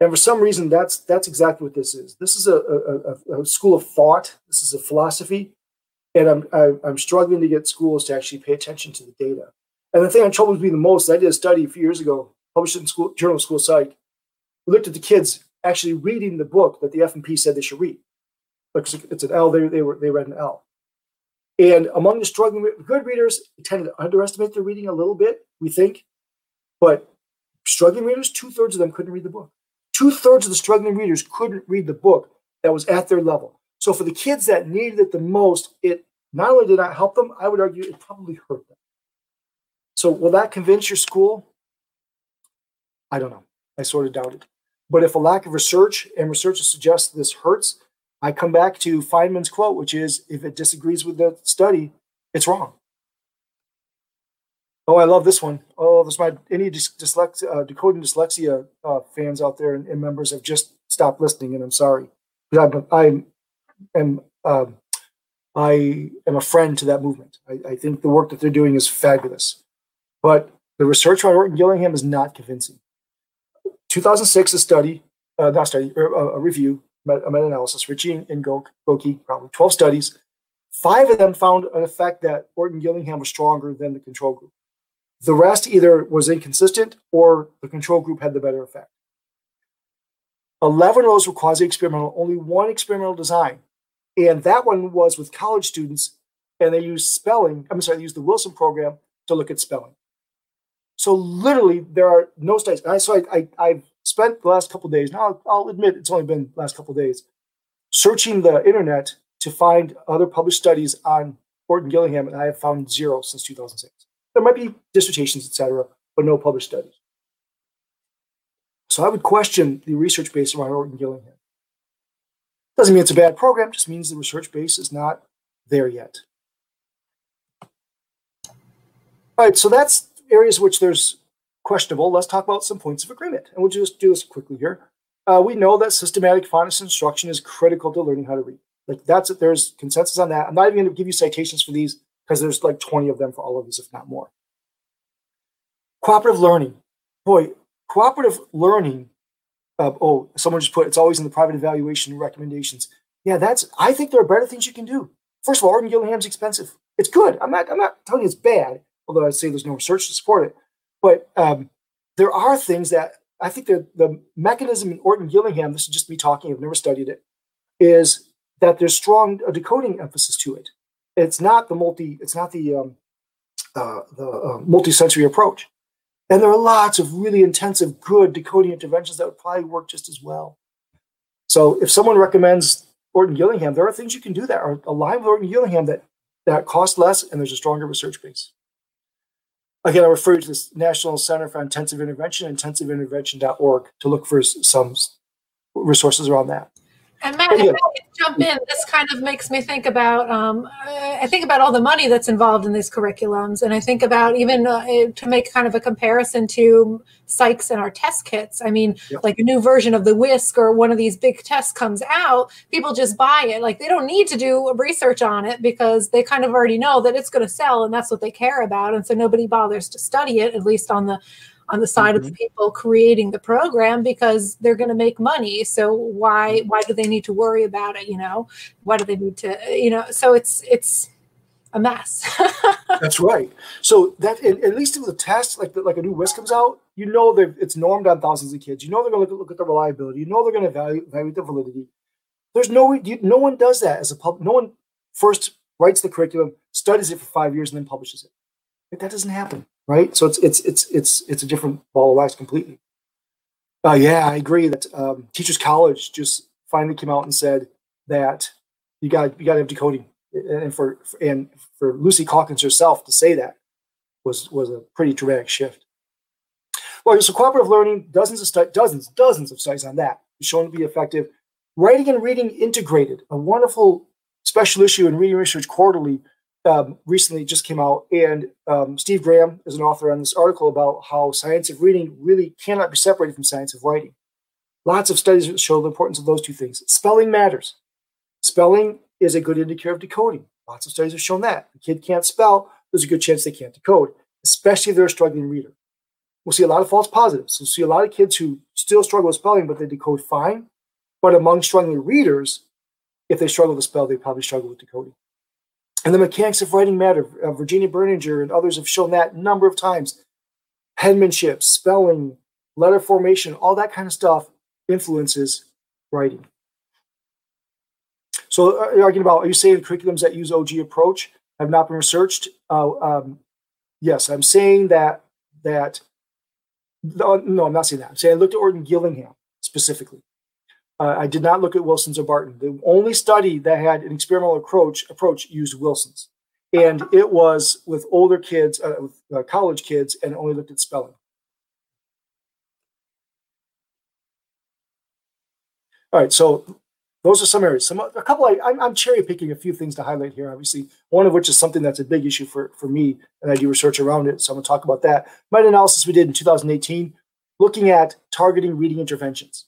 And for some reason, that's that's exactly what this is. This is a, a, a school of thought. This is a philosophy and I'm I, am struggling to get schools to actually pay attention to the data. And the thing that troubles me the most, I did a study a few years ago, published in school Journal of School Psych. We looked at the kids actually reading the book that the F&P said they should read. Like it's an L, they, they were they read an L. And among the struggling good readers, tend to underestimate their reading a little bit, we think. But struggling readers, two thirds of them couldn't read the book. Two thirds of the struggling readers couldn't read the book that was at their level. So for the kids that needed it the most, it not only did not help them, I would argue it probably hurt them. So will that convince your school? I don't know. I sort of doubt it. But if a lack of research and research suggests this hurts, I come back to Feynman's quote, which is if it disagrees with the study, it's wrong. Oh, I love this one. Oh, there's my any dyslexia, uh, decoding dyslexia uh, fans out there and, and, members have just stopped listening, and I'm sorry. I'm, I am um, I am a friend to that movement. I, I, think the work that they're doing is fabulous, but the research by Orton Gillingham is not convincing. 2006, a study, uh, not study, er, a, a review, a meta-analysis, Ritchey and Goeke, probably 12 studies. Five of them found an effect that Orton Gillingham was stronger than the control group. The rest either was inconsistent or the control group had the better effect. 11 of those were quasi experimental, only one experimental design. And that one was with college students, and they used spelling. I'm sorry, they used the Wilson program to look at spelling. So literally, there are no studies. I, so I, I, have spent the last couple days. Now I'll, I'll, admit it's only been the last couple days searching the internet to find other published studies on Orton Gillingham, and I have found zero since 2006. There might be dissertations, etc., but no published studies. So I would question the research base around Orton Gillingham. Doesn't mean it's a bad program, just means the research base is not there yet. All right, so that's areas which there's questionable. Let's talk about some points of agreement. And we'll just do this quickly here. Uh, we know that systematic phonics instruction is critical to learning how to read. Like that's it. There's consensus on that. I'm not even going to give you citations for these because there's like 20 of them for all of these, if not more. Cooperative learning. Boy, cooperative learning. Uh, oh, someone just put it's always in the private evaluation recommendations. Yeah, that's. I think there are better things you can do. First of all, Orton Gillingham's expensive. It's good. I'm not. I'm not telling you it's bad. Although I'd say there's no research to support it. But um, there are things that I think the the mechanism in Orton Gillingham. This is just me talking. I've never studied it. Is that there's strong a decoding emphasis to it. It's not the multi. It's not the um, uh, the uh, multi-sensory approach. And there are lots of really intensive, good decoding interventions that would probably work just as well. So if someone recommends Orton Gillingham, there are things you can do that are aligned with Orton Gillingham that, that cost less and there's a stronger research base. Again, I refer you to the National Center for Intensive Intervention, intensiveintervention.org, to look for some resources around that. And Matt, if I can jump in, this kind of makes me think about. Um, I think about all the money that's involved in these curriculums, and I think about even uh, to make kind of a comparison to psychs and our test kits. I mean, yep. like a new version of the WISC or one of these big tests comes out, people just buy it. Like they don't need to do research on it because they kind of already know that it's going to sell, and that's what they care about, and so nobody bothers to study it, at least on the on the side mm-hmm. of the people creating the program because they're going to make money. So why why do they need to worry about it you know? Why do they need to you know so it's it's a mess. [LAUGHS] That's right. So that at least with the test like the, like a new WISC comes out you know that it's normed on thousands of kids. You know they're going to look, look at the reliability. You know they're going to evaluate, evaluate the validity. There's no you, no one does that as a pub no one first writes the curriculum studies it for five years and then publishes it. That doesn't happen right? So it's it's it's it's it's a different ball of wax completely. Uh, yeah, I agree that um, Teachers College just finally came out and said that you got you got to have decoding, and for and for Lucy Calkins herself to say that was was a pretty dramatic shift. Well, so cooperative learning, dozens of stu- dozens dozens of studies on that shown to be effective. Writing and reading integrated, a wonderful special issue in Reading Research Quarterly um, recently just came out, and um, Steve Graham is an author on this article about how science of reading really cannot be separated from science of writing. Lots of studies show the importance of those two things. Spelling matters. Spelling is a good indicator of decoding. Lots of studies have shown that. If a kid can't spell, there's a good chance they can't decode, especially if they're a struggling reader. We'll see a lot of false positives. We'll see a lot of kids who still struggle with spelling, but they decode fine. But among struggling readers, if they struggle to spell, they probably struggle with decoding. And the mechanics of writing matter. Uh, Virginia Berninger and others have shown that a number of times. Penmanship, spelling, letter formation, all that kind of stuff influences writing. So, uh, arguing about are you saying curriculums that use OG approach? have not been researched. Uh, um, yes, I'm saying that that no, I'm not saying that. I'm saying I looked at Orton Gillingham specifically. Uh, I did not look at Wilson's or Barton. The only study that had an experimental approach approach used Wilson's, and it was with older kids, uh, with uh, college kids, and only looked at spelling. All right, so those are some areas. Some a couple. I, I'm, I'm cherry picking a few things to highlight here. Obviously, one of which is something that's a big issue for for me, and I do research around it. So I'm going to talk about that. Meta analysis we did in 2018, looking at targeting reading interventions.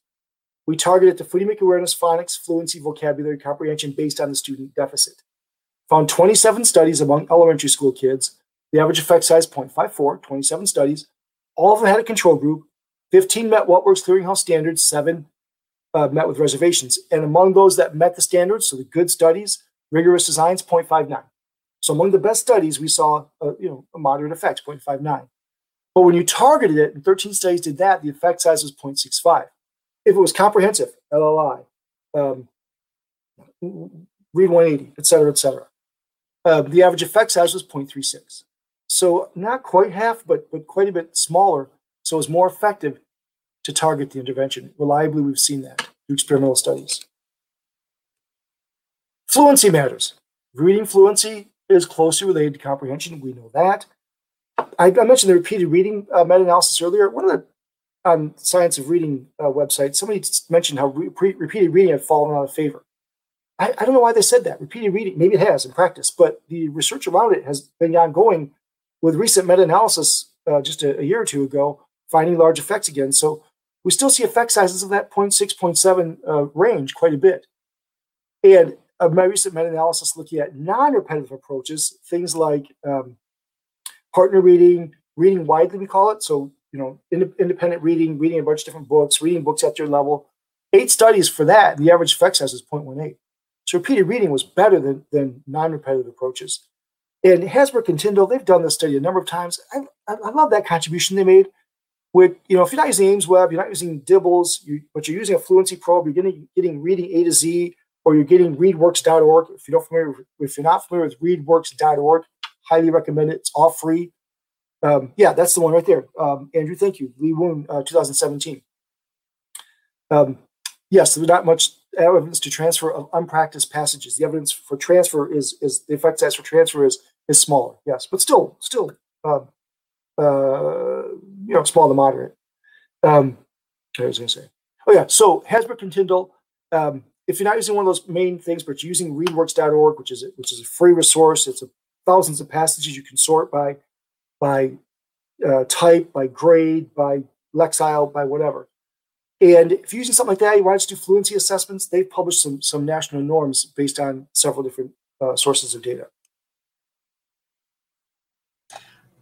We targeted the phonemic awareness, phonics, fluency, vocabulary comprehension based on the student deficit. Found 27 studies among elementary school kids. The average effect size 0.54, 27 studies. All of them had a control group. 15 met What Works Clearinghouse standards, seven uh, met with reservations. And among those that met the standards, so the good studies, rigorous designs, 0.59. So among the best studies, we saw a, you know, a moderate effect, 0.59. But when you targeted it, and 13 studies did that, the effect size was 0.65. If it was comprehensive, LLI, um, read 180, et cetera, et cetera, uh, the average effect size was 0.36. So not quite half, but, but quite a bit smaller. So it's more effective to target the intervention. Reliably, we've seen that through experimental studies. Fluency matters. Reading fluency is closely related to comprehension. We know that. I, I mentioned the repeated reading uh, meta-analysis earlier. One of the on Science of Reading uh, website, somebody mentioned how re- repeated reading had fallen out of favor. I, I, don't know why they said that. Repeated reading, maybe it has in practice, but the research around it has been ongoing with recent meta-analysis uh, just a, a, year or two ago, finding large effects again. So we still see effect sizes of that 0.6, 0.7 uh, range quite a bit. And my recent meta-analysis looking at non-repetitive approaches, things like um, partner reading, reading widely, we call it. So, you know, ind- independent reading, reading a bunch of different books, reading books at your level. Eight studies for that. The average effect size is 0.18. So repeated reading was better than, than non-repetitive approaches. And Hasbrouck and Tindal, they've done this study a number of times. I, I love that contribution they made with you know if you're not using Aimsweb, you're not using DIBELS, you, but you're using a fluency probe, you're getting getting reading A to Z, or you're getting readworks.org. If you don't familiar if you're not familiar with readworks.org, highly recommend it. It's all free. Um, yeah, that's the one right there. Um, Andrew, thank you. Lee Woon, uh, 2017. Um, yes, there's not much evidence to transfer of unpracticed passages. The evidence for transfer is is the effect size for transfer is is smaller. Yes, but still still um, uh, you know, small to moderate. Um, I was going to say, oh yeah. So Hasbrouck and Tindal. Um, if you're not using one of those main things, but using readworks.org, which is a, which is a free resource, it's a, thousands of passages you can sort by by uh, type, by grade, by lexile, by whatever. And if you're using something like that, you want to do fluency assessments. They've published some some national norms based on several different uh, sources of data.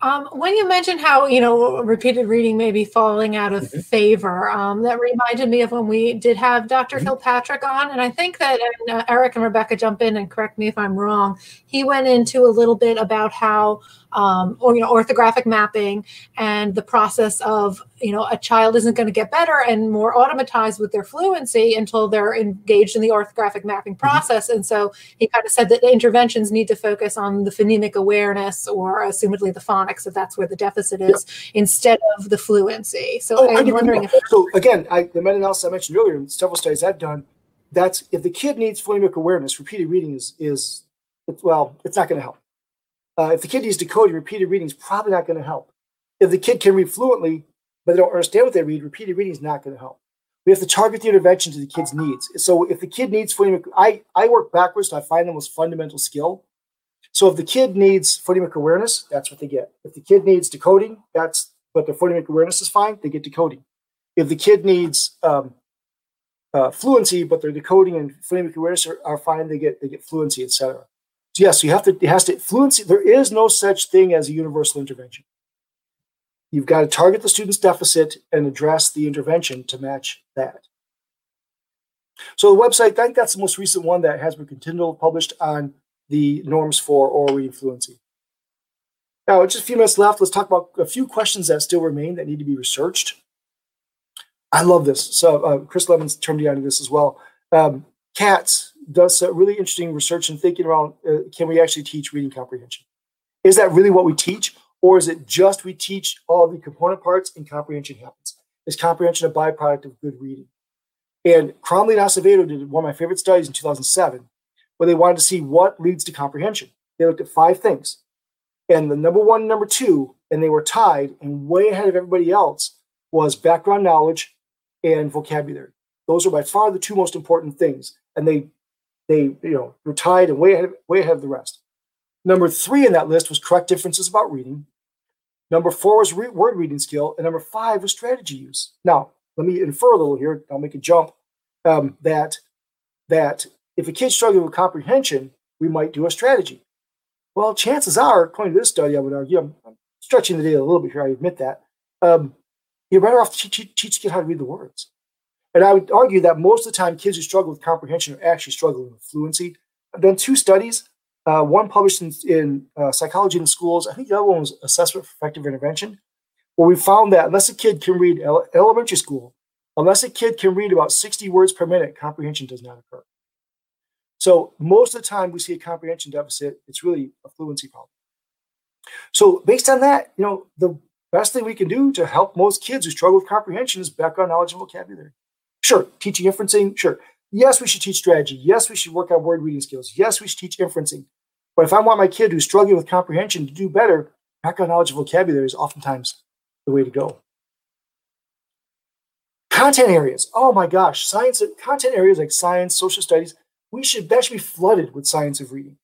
Um, when you mentioned how you know repeated reading may be falling out of mm-hmm. favor, um, that reminded me of when we did have doctor mm-hmm. Kilpatrick on, and I think that and, uh, Eric and Rebecca jump in and correct me if I'm wrong. He went into a little bit about how um, or you know orthographic mapping and the process of you know a child isn't going to get better and more automatized with their fluency until they're engaged in the orthographic mapping mm-hmm. process and so he kind of said that the interventions need to focus on the phonemic awareness or assumedly the phonics if that's where the deficit is yeah. instead of the fluency so oh, i'm wondering if so again I, the meta-analysis i mentioned earlier in several studies i've done that's if the kid needs phonemic awareness repeated reading is is well it's not going to help uh, if the kid needs decoding, repeated reading is probably not going to help. If the kid can read fluently, but they don't understand what they read, repeated reading is not going to help. We have to target the intervention to the kid's needs. So if the kid needs phonemic, I, I work backwards, so I find the most fundamental skill. So if the kid needs phonemic awareness, that's what they get. If the kid needs decoding, that's but their phonemic awareness is fine, they get decoding. If the kid needs um, uh, fluency, but their decoding and phonemic awareness are, are fine, they get they get fluency, etc. Yes, you have to, it has to fluency. There is no such thing as a universal intervention. You've got to target the student's deficit and address the intervention to match that. So the website, I think that's the most recent one that Hasbrouck and Tindal published on the norms for oral reading fluency. Now, just a few minutes left. Let's talk about a few questions that still remain that need to be researched. I love this. So uh, Chris Lemons turned me on to this as well. Um, Catts does some really interesting research and thinking around uh, can we actually teach reading comprehension? Is that really what we teach? Or is it just we teach all the component parts and comprehension happens? Is comprehension a byproduct of good reading? And Cromley and Azevedo did one of my favorite studies in 2007, where they wanted to see what leads to comprehension. They looked at five things. And the number one number two, and they were tied and way ahead of everybody else, was background knowledge and vocabulary. Those are by far the two most important things. And they they you know were tied and way ahead way ahead of the rest. Number three in that list was correct differences about reading. Number four was re- word reading skill, and number five was strategy use. Now, let me infer a little here. I'll make a jump. Um, that that if a kid's struggling with comprehension, we might do a strategy. Well, chances are, according to this study, I would argue, I'm, I'm stretching the data a little bit here. I admit that. Um, you're better off to teach, teach kids how to read the words. And I would argue that most of the time, kids who struggle with comprehension are actually struggling with fluency. I've done two studies. Uh, one published in, in uh, Psychology in Schools. I think the other one was Assessment for Effective Intervention, where we found that unless a kid can read ele- elementary school, unless a kid can read about 60 words per minute, comprehension does not occur. So most of the time we see a comprehension deficit, it's really a fluency problem. So based on that, you know, the best thing we can do to help most kids who struggle with comprehension is background knowledge and vocabulary. Sure, teaching inferencing, sure. Yes, we should teach strategy. Yes, we should work on word reading skills. Yes, we should teach inferencing. But if I want my kid who's struggling with comprehension to do better, background knowledge and vocabulary is oftentimes the way to go. Content areas. Oh my gosh, science content areas like science, social studies, we should that should be flooded with science of reading.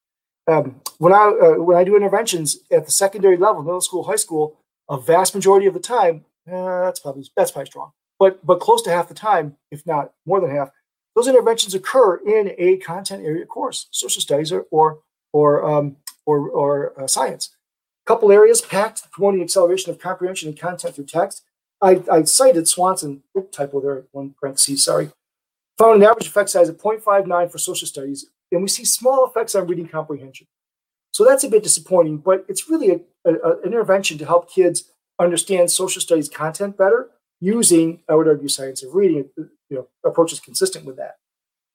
Um, when I uh, when I do interventions at the secondary level, middle school, high school, a vast majority of the time, uh, that's probably that's probably strong, but but close to half the time, if not more than half, those interventions occur in a content area course, social studies or or or um, or, or uh, science. A couple areas PACT promoting acceleration of comprehension and content through text. I, I cited Swanson, typo there, one parenthesis, sorry, found an average effect size of 0.59 for social studies, and we see small effects on reading comprehension. So that's a bit disappointing, but it's really a, a, an intervention to help kids understand social studies content better using, I would argue, science of reading, you know, approaches consistent with that.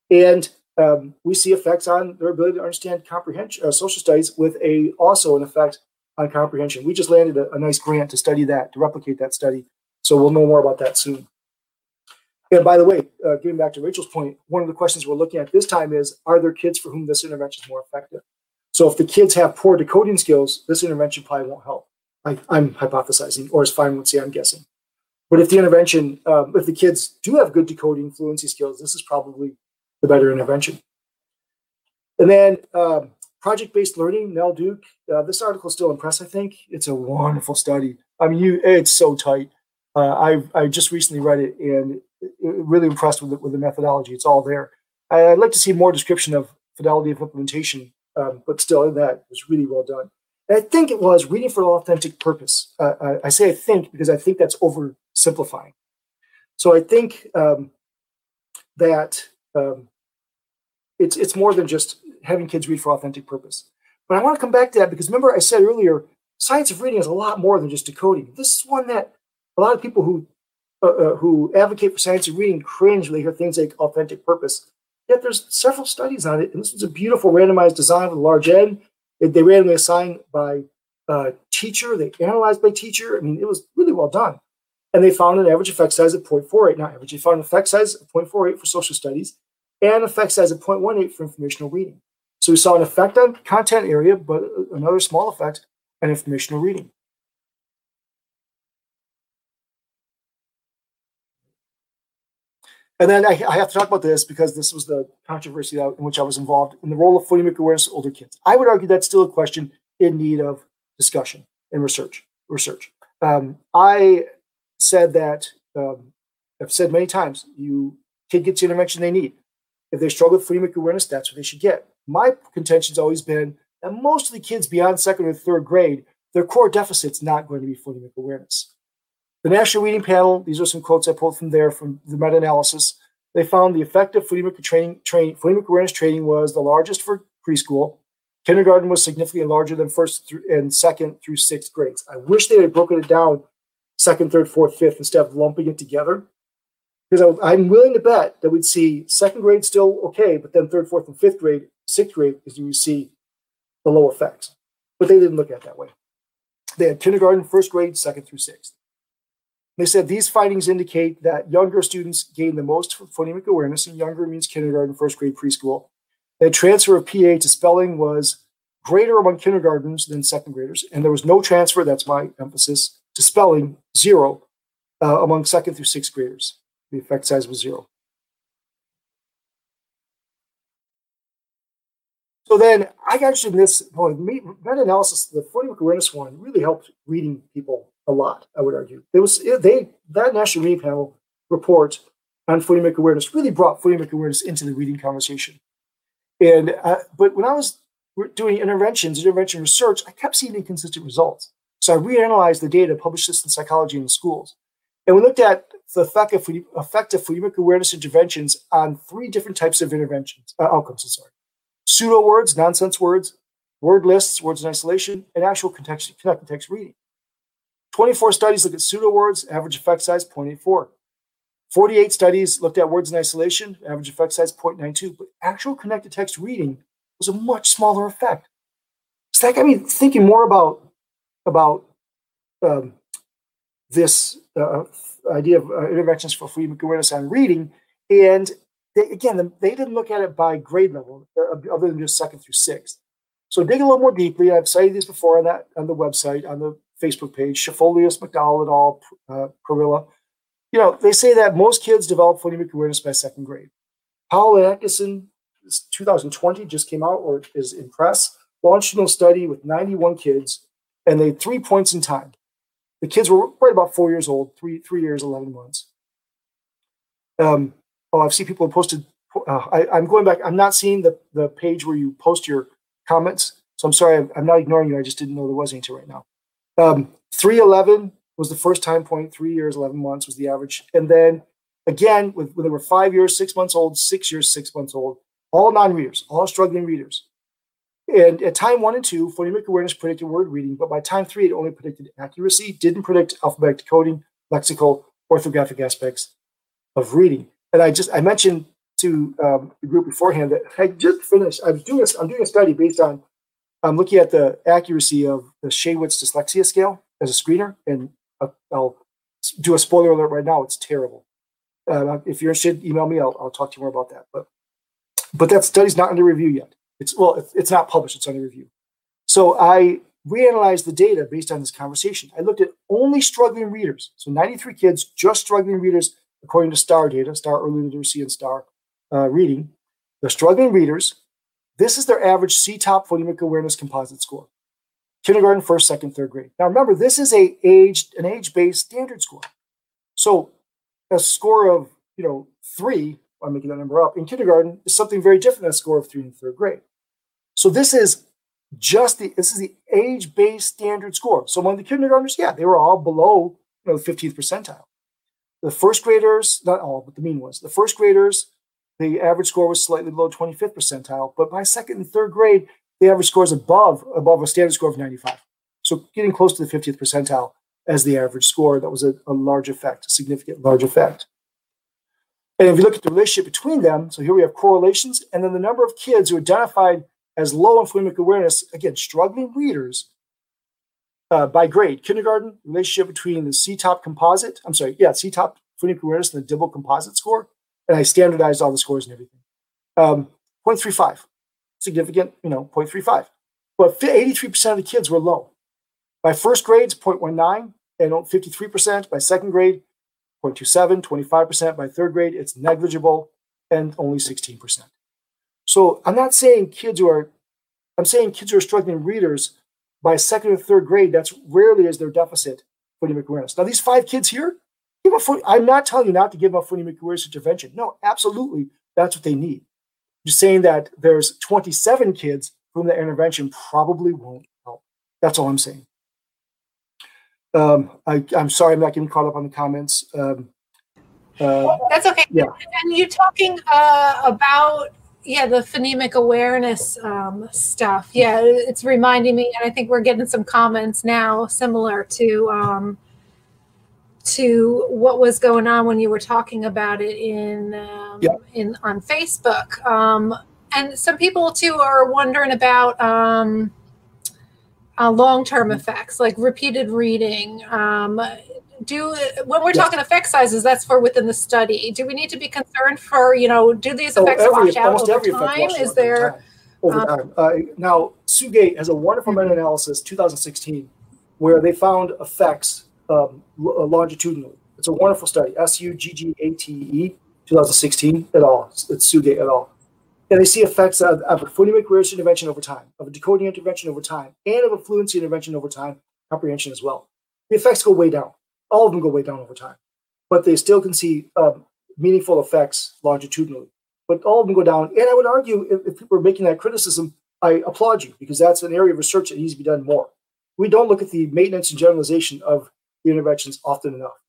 And um, we see effects on their ability to understand comprehension, uh, social studies, with a also an effect on comprehension. We just landed a, a nice grant to study that, to replicate that study. So we'll know more about that soon. And by the way, uh, getting back to Rachel's point, one of the questions we're looking at this time is Are there kids for whom this intervention is more effective? So if the kids have poor decoding skills, this intervention probably won't help. I, am hypothesizing, or as fine would say, I'm guessing. But if the intervention, um, if the kids do have good decoding fluency skills, this is probably the better intervention. And then um, project based learning, Nell Duke. Uh, this article is still in press, I think. It's a wonderful study. I mean, you, it's so tight. Uh, I I just recently read it and really impressed with the, with the methodology. It's all there. I'd like to see more description of fidelity of implementation, um, but still, that was really well done. And I think it was reading for authentic purpose. Uh, I, I, say I think because I think that's oversimplifying. So I think um, that um, it's it's more than just having kids read for authentic purpose. But I want to come back to that because remember I said earlier, science of reading is a lot more than just decoding. This is one that a lot of people who uh, uh, who advocate for science of reading cringe when they hear things like authentic purpose. Yet there's several studies on it, and this was a beautiful randomized design with a large N. They randomly assigned by uh, teacher, they analyzed by teacher. I mean, it was really well done. And they found an average effect size of 0.48, not average. They found an effect size of 0.48 for social studies and effect size of 0.18 for informational reading. So we saw an effect on content area, but another small effect on informational reading. And then I, I, have to talk about this because this was the controversy in which I was involved in the role of phonemic awareness older kids. I would argue that's still a question in need of discussion and research. Research. Um, I said that um, I've said many times, you kid gets the intervention they need. If they struggle with phonemic awareness, that's what they should get. My contention has always been that most of the kids beyond second or third grade, their core deficit's not going to be phonemic awareness. The National Reading Panel, these are some quotes I pulled from there from the meta analysis. They found the effect effective phonemic, training, train, phonemic awareness training was the largest for preschool. Kindergarten was significantly larger than first and second through sixth grades. I wish they had broken it down second, third, fourth, fifth instead of lumping it together. because I'm willing to bet that we'd see second grade still okay, but then third, fourth, and fifth grade, sixth grade is you see the low effects. But they didn't look at it that way. They had kindergarten, first grade, second through sixth. They said these findings indicate that younger students gain the most phonemic awareness, and younger means kindergarten, first grade, preschool. The transfer of PA to spelling was greater among kindergartners than second graders, and there was no transfer, that's my emphasis, to spelling, zero, uh, among second through sixth graders. The effect size was zero. So then I got interested in this well, meta-analysis. The phonemic awareness one really helped reading people a lot. I would argue it was they that national reading panel report on phonemic awareness really brought phonemic awareness into the reading conversation. And uh, but when I was doing interventions, intervention research, I kept seeing inconsistent results. So I reanalyzed the data, published this in Psychology in the Schools, and we looked at the effect of, phonemic awareness interventions on three different types of interventions uh, outcomes. Sorry, pseudo words, nonsense words, word lists, words in isolation, and actual context, connected text reading. 24 studies look at pseudo words, average effect size 0.84. 48 studies looked at words in isolation, average effect size 0.92, but actual connected text reading was a much smaller effect. So that got me thinking more about about um, this uh, idea of uh, interventions for phonemic awareness on reading, and they, again, they didn't look at it by grade level, uh, other than just second through sixth. So dig a little more deeply. I've cited these before on that on the website on the Facebook page. Schifolius, McDowell, et al., uh, Perilla. You know, they say that most kids develop phonemic awareness by second grade. And Atkinson 2020 just came out or is in press, longitudinal study with 91 kids, and they had three points in time. The kids were right about four years old, three three years, 11 months. Um, oh, I've seen people posted. Uh, I, am going back. I'm not seeing the, the page where you post your comments. So I'm sorry. I'm, I'm not ignoring you. I just didn't know there was any to right now. Um, 311 was the first time point. Three years, 11 months was the average. And then again, with, when they were five years, six months old, six years, six months old, all non-readers, all struggling readers. And at time one and two, phonemic awareness predicted word reading, but by time three, it only predicted accuracy, didn't predict alphabetic decoding, lexical, orthographic aspects of reading. And I just I mentioned to um, the group beforehand that I just finished. I was doing a, I'm doing a study based on I'm looking at the accuracy of the Shaywitz dyslexia scale as a screener, and I'll, I'll do a spoiler alert right now. It's terrible. Uh, if you're interested, email me. I'll, I'll talk to you more about that. But but that study's not under review yet. It's well, it's not published. It's under review. So I reanalyzed the data based on this conversation. I looked at only struggling readers. So 93 kids, just struggling readers, according to STAR data, STAR Early Literacy and STAR uh, Reading. They're struggling readers. This is their average CTOPP phonemic awareness composite score. Kindergarten, first, second, third grade. Now remember, this is a age an age-based standard score. So a score of you know three I'm making that number up, in kindergarten is something very different than a score of three in third grade. So this is just the this is the age-based standard score. So among the kindergartners, yeah, they were all below you know the 15th percentile. The first graders, not all, but the mean was the first graders, the average score was slightly below 25th percentile, but by second and third grade, the average score is above above a standard score of 95. So getting close to the 50th percentile as the average score, that was a, a large effect, a significant large effect. And if you look at the relationship between them, so here we have correlations, and then the number of kids who identified as low in phonemic awareness, again, struggling readers uh, by grade. Kindergarten, relationship between the CTOPP composite, I'm sorry, yeah, CTOPP phonemic awareness and the DIBEL composite score. And I standardized all the scores and everything. Um, 0.35, significant, you know, 0.35. But 83% of the kids were low. By first grade, 0.19, and 53%. By second grade, 0.27, 25%. By third grade, it's negligible and only 16%. So I'm not saying kids who are, I'm saying kids who are struggling readers by second or third grade, that's rarely is their deficit phonemic awareness. Now, these five kids here, give a I'm not telling you not to give them a phonemic awareness intervention. No, absolutely, that's what they need. Just saying that there's 27 kids whom the intervention probably won't help. That's all I'm saying. Um, I, am sorry, I'm not getting caught up on the comments. Um, uh, That's okay. Yeah. And you're talking uh, about yeah the phonemic awareness um, stuff. Yeah, it's reminding me, and I think we're getting some comments now similar to um, to what was going on when you were talking about it in um, Yeah. in on Facebook. Um, and some people too are wondering about um, uh, long-term Mm-hmm. effects, like repeated reading. Um, do when we're Yeah. talking effect sizes, that's for within the study. Do we need to be concerned for you know do these So effects every- wash out over time? Is there time- over um, time? Uh, now Suggate has a wonderful Mhm. meta-analysis, 2016, where they found effects um, uh, longitudinally. It's a wonderful study. S U G G A T E, 2016 at all It's, Suggate et al. And they see effects of, of a phonemic awareness intervention over time, of a decoding intervention over time, and of a fluency intervention over time, comprehension as well. The effects go way down. All of them go way down over time, but they still can see um, meaningful effects longitudinally. But all of them go down. And I would argue, if, if people are making that criticism, I applaud you because that's an area of research that needs to be done more. We don't look at the maintenance and generalization of the interventions often enough.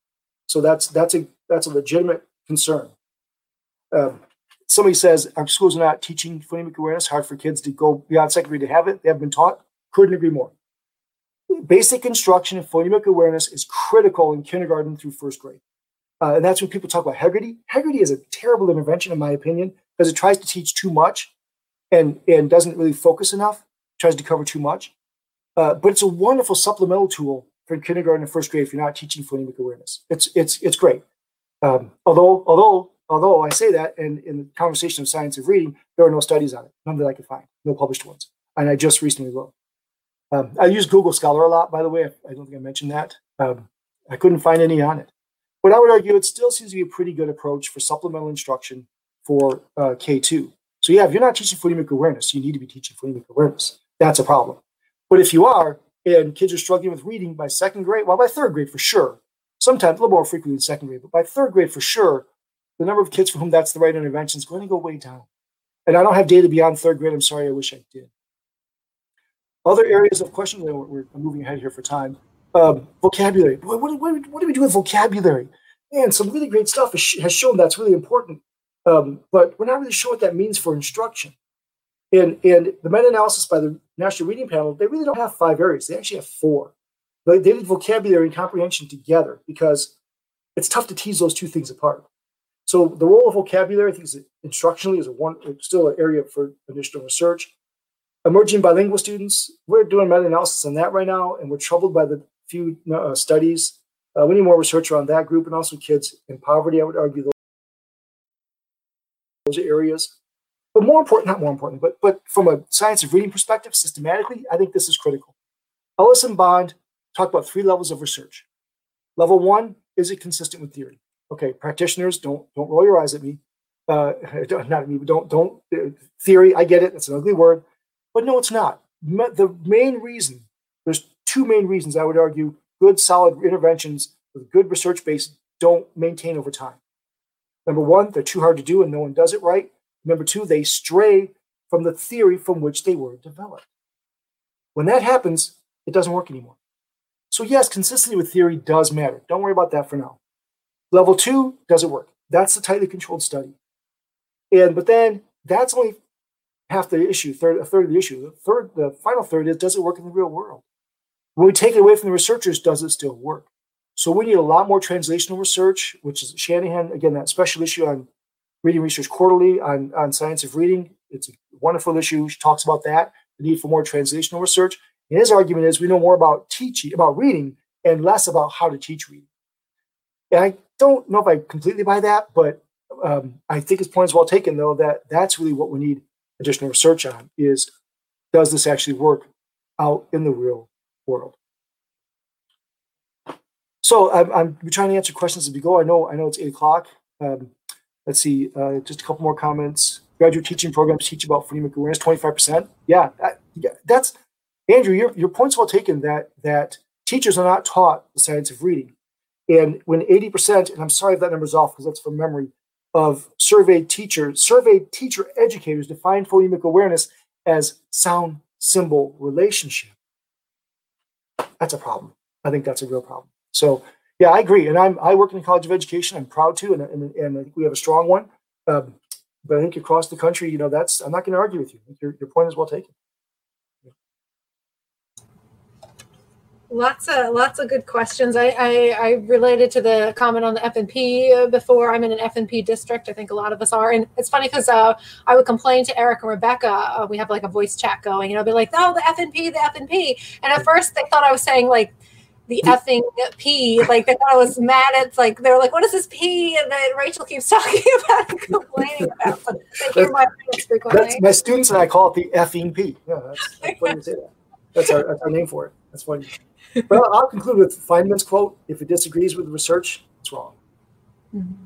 So that's that's a that's a legitimate concern. Um, somebody says our schools are not teaching phonemic awareness. Hard for kids to go beyond second grade to have it. They haven't been taught. Couldn't agree more. Basic instruction in phonemic awareness is critical in kindergarten through first grade. Uh, and that's when people talk about Heggerty. Heggerty is a terrible intervention, in my opinion, because it tries to teach too much and, and doesn't really focus enough, tries to cover too much. Uh, but it's a wonderful supplemental tool for kindergarten and first grade if you're not teaching phonemic awareness. It's it's it's great. Um, although although although I say that, and in the conversation of science of reading, there are no studies on it, none that I could find, no published ones. And I just recently looked. Um, I use Google Scholar a lot, by the way. I don't think I mentioned that. Um, I couldn't find any on it. But I would argue it still seems to be a pretty good approach for supplemental instruction for uh, K2. So yeah, if you're not teaching phonemic awareness, you need to be teaching phonemic awareness. That's a problem. But if you are, and kids are struggling with reading by second grade, well, by third grade for sure, sometimes a little more frequently in second grade, but by third grade for sure, the number of kids for whom that's the right intervention is going to go way down. And I don't have data beyond third grade. I'm sorry, I wish I did. Other areas of questioning, we're, moving ahead here for time. Um, vocabulary. What, what, what, what do we do with vocabulary? And some really great stuff has, shown that's really important. Um, but we're not really sure what that means for instruction. And, and the meta-analysis by the National Reading Panel, they really don't have five areas. They actually have four. They, they did vocabulary and comprehension together because it's tough to tease those two things apart. So the role of vocabulary, I think, is instructionally is one still an area for additional research. Emerging bilingual students, we're doing meta-analysis on that right now, and we're troubled by the few uh, studies. Uh, we need more research around that group and also kids in poverty. I would argue those, those areas. But more important, not more important, but but from a science of reading perspective, systematically, I think this is critical. Ellis and Bond talk about three levels of research. Level one, is it consistent with theory? Okay, practitioners, don't don't roll your eyes at me. Uh, [LAUGHS] not at me, don't don't uh, theory. I get it. It's an ugly word, but no, it's not. The main reason there's two main reasons I would argue good solid interventions with good research base don't maintain over time. Number one, they're too hard to do and no one does it right. Number two, they stray from the theory from which they were developed. When that happens, it doesn't work anymore. So, yes, consistency with theory does matter. Don't worry about that for now. Level two, doesn't work? That's the tightly controlled study. And but then that's only half the issue, third a third of the issue. The third, the final third is does it work in the real world? When we take it away from the researchers, does it still work? So we need a lot more translational research, which is Shanahan, again, that special issue on Reading Research Quarterly on, on science of reading. It's a wonderful issue. She talks about that, the need for more translational research. And his argument is we know more about teaching, about reading, and less about how to teach reading. And I don't know if I completely buy that, but um, I think his point is well taken, though, that that's really what we need additional research on is does this actually work out in the real world? So I'm, I'm trying to answer questions as we go. I know I know it's eight o'clock. Um, let's see, uh, just a couple more comments. Graduate teaching programs teach about phonemic awareness, 25%. Yeah, that, yeah, that's Andrew. Your your point's well taken. That that teachers are not taught the science of reading, and when 80%, and I'm sorry if that number's off because that's from memory, of surveyed teachers, surveyed teacher educators define phonemic awareness as sound symbol relationship. That's a problem. I think that's a real problem. So yeah, I agree. And I'm I work in the College of Education. I'm proud to, and and, and I think we have a strong one. Um, but I think across the country, you know, that's I'm not going to argue with you. Your your point is well taken. Lots of lots of good questions. I, I, I related to the comment on the FNP before. I'm in an FNP district. I think a lot of us are, and it's funny because uh, I would complain to Eric and Rebecca. Uh, we have like a voice chat going, and I'll be like, "Oh, the FNP, the FNP," and at first they thought I was saying like the effing P. Like they thought I was mad at like they were like, "What is this P?" And then Rachel keeps [LAUGHS] talking about and complaining about. So they hear my frequently. That's, my students and I call it the effing P. Yeah, that's, that's funny to say that. That's our, that's our name for it. That's funny. [LAUGHS] Well, I'll conclude with Feynman's quote: "If it disagrees with research, it's wrong." Mm-hmm.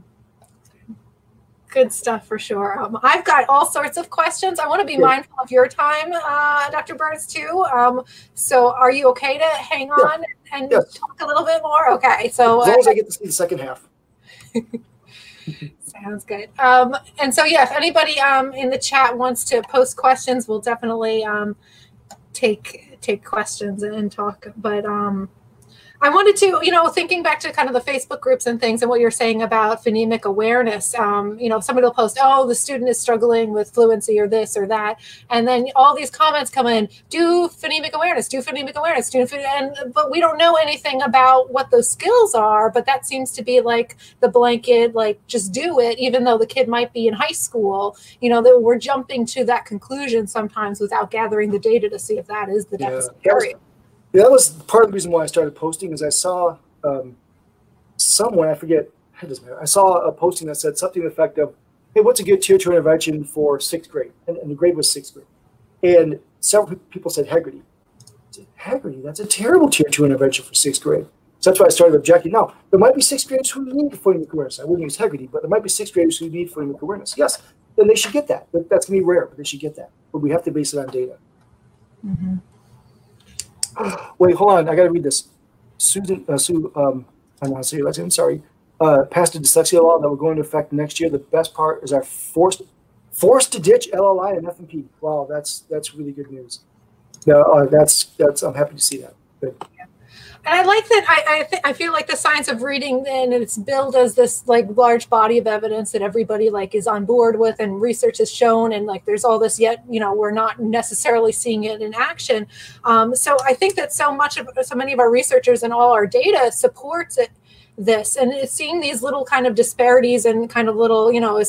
Good stuff for sure. Um, I've got all sorts of questions. I want to be sure. mindful of your time, uh, Dr. Burns, too. Um, so, are you okay to hang on yeah. and yes. talk a little bit more? Okay. So, as long as I get to see the second half. [LAUGHS] Sounds good. Um, and so, yeah, if anybody um, in the chat wants to post questions, we'll definitely um, take take questions and talk. But um, I wanted to, you know, thinking back to kind of the Facebook groups and things and what you're saying about phonemic awareness. Um, you know, somebody will post, oh, the student is struggling with fluency or this or that. And then all these comments come in, do phonemic awareness, do phonemic awareness, do phonemic, and but we don't know anything about what those skills are, but that seems to be like the blanket, like just do it, even though the kid might be in high school. You know, that we're jumping to that conclusion sometimes without gathering the data to see if that is the deficit yeah. area yeah, that was part of the reason why I started posting is I saw um, someone, I forget, I saw a posting that said something to the effect of, hey, what's a good tier two intervention for sixth grade? And, and the grade was sixth grade. And several people said Heggerty. Heggerty, that's a terrible tier two intervention for sixth grade. So that's why I started objecting. Now, there might be sixth graders who need phonemic awareness. I wouldn't use Heggerty, but there might be sixth graders who need phonemic awareness. Yes, then they should get that. That's going to be rare, but they should get that. But we have to base it on data. Mm-hmm. [GASPS] Wait, hold on. I got to read this. Susan, uh, Sue, um, I want to say your last name. Sorry. Uh, passed a dyslexia law that will go into effect next year. The best part is our forced forced to ditch LLI and F&P. Wow, that's that's really good news. Yeah, uh, that's that's. I'm happy to see that. Good. And I like that. I I, th- I feel like the science of reading and it's billed as this like large body of evidence that everybody like is on board with, and research has shown, and like there's all this yet you know we're not necessarily seeing it in action. Um, so I think that so much of so many of our researchers and all our data supports it this and it's seeing these little kind of disparities and kind of little you know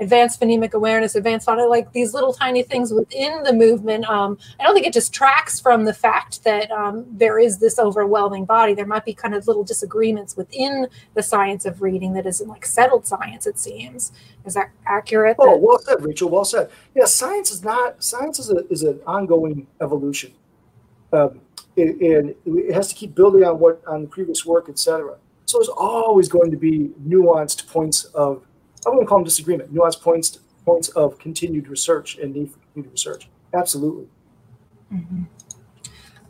advanced phonemic awareness, advanced on like these little tiny things within the movement. Um, I don't think it distracts from the fact that um, there is this overwhelming body. There might be kind of little disagreements within the science of reading that isn't like settled science. It seems is that accurate? Oh, well said, Rachel. Well said. Yeah, science is not science is a is an ongoing evolution, um, and, and it has to keep building on what on previous work, etc. So there's always going to be nuanced points of I wouldn't call them disagreement, nuanced points points of continued research and need for continued research. Absolutely. Mm-hmm.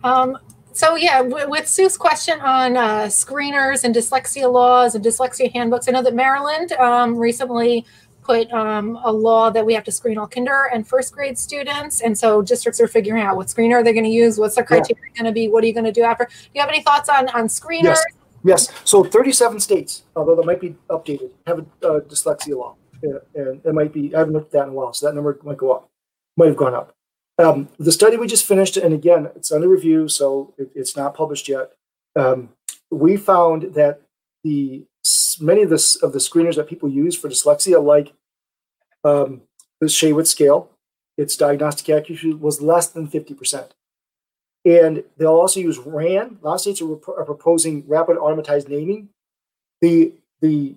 Um, so yeah, w- with Sue's question on uh, screeners and dyslexia laws and dyslexia handbooks, I know that Maryland um, recently put um, a law that we have to screen all kinder and first grade students, and so districts are figuring out what screener they're going to use, what's their criteria yeah. going to be, what are you going to do after. Do you have any thoughts on on screeners? Yes. Yes. So 37 states, although that might be updated, have a uh, dyslexia law. and it might be, I haven't looked at that in a while, so that number might go up, might have gone up. Um, the study we just finished, and again, it's under review, so it, it's not published yet. Um, we found that the many of the, of the screeners that people use for dyslexia, like um, the Shaywitz scale, its diagnostic accuracy was less than 50%. And they'll also use RAN. A lot of states are, are proposing rapid automatized naming. The, the,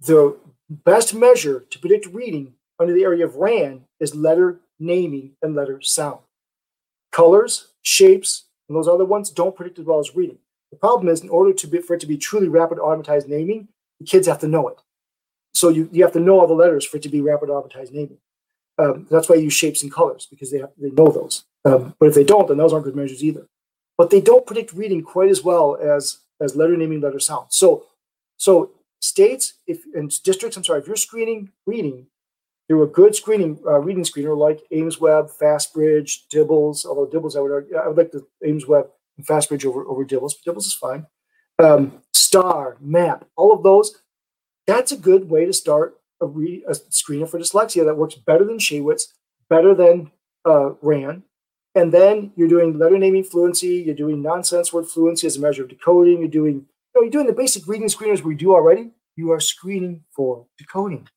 the best measure to predict reading under the area of RAN is letter naming and letter sound. Colors, shapes, and those other ones don't predict as well as reading. The problem is, in order to be, for it to be truly rapid automatized naming, the kids have to know it. So you, you have to know all the letters for it to be rapid automatized naming. Um, that's why you use shapes and colors because they have, they know those. Um, but if they don't, then those aren't good measures either. But they don't predict reading quite as well as as letter naming, letter sound. So so states if and districts, I'm sorry, if you're screening reading, through a good screening uh, reading screener like AimsWeb, FastBridge, DIBELS. Although DIBELS, I would argue, I would like the Ames AimsWeb and FastBridge over over DIBELS, But DIBELS is fine. Um, STAR, MAP, all of those. That's a good way to start a, re- a screener for dyslexia that works better than Shaywitz, better than uh, RAN, And then you're doing letter naming fluency, you're doing nonsense word fluency as a measure of decoding, you're doing, you know, you're doing the basic reading screeners we do already. You are screening for decoding.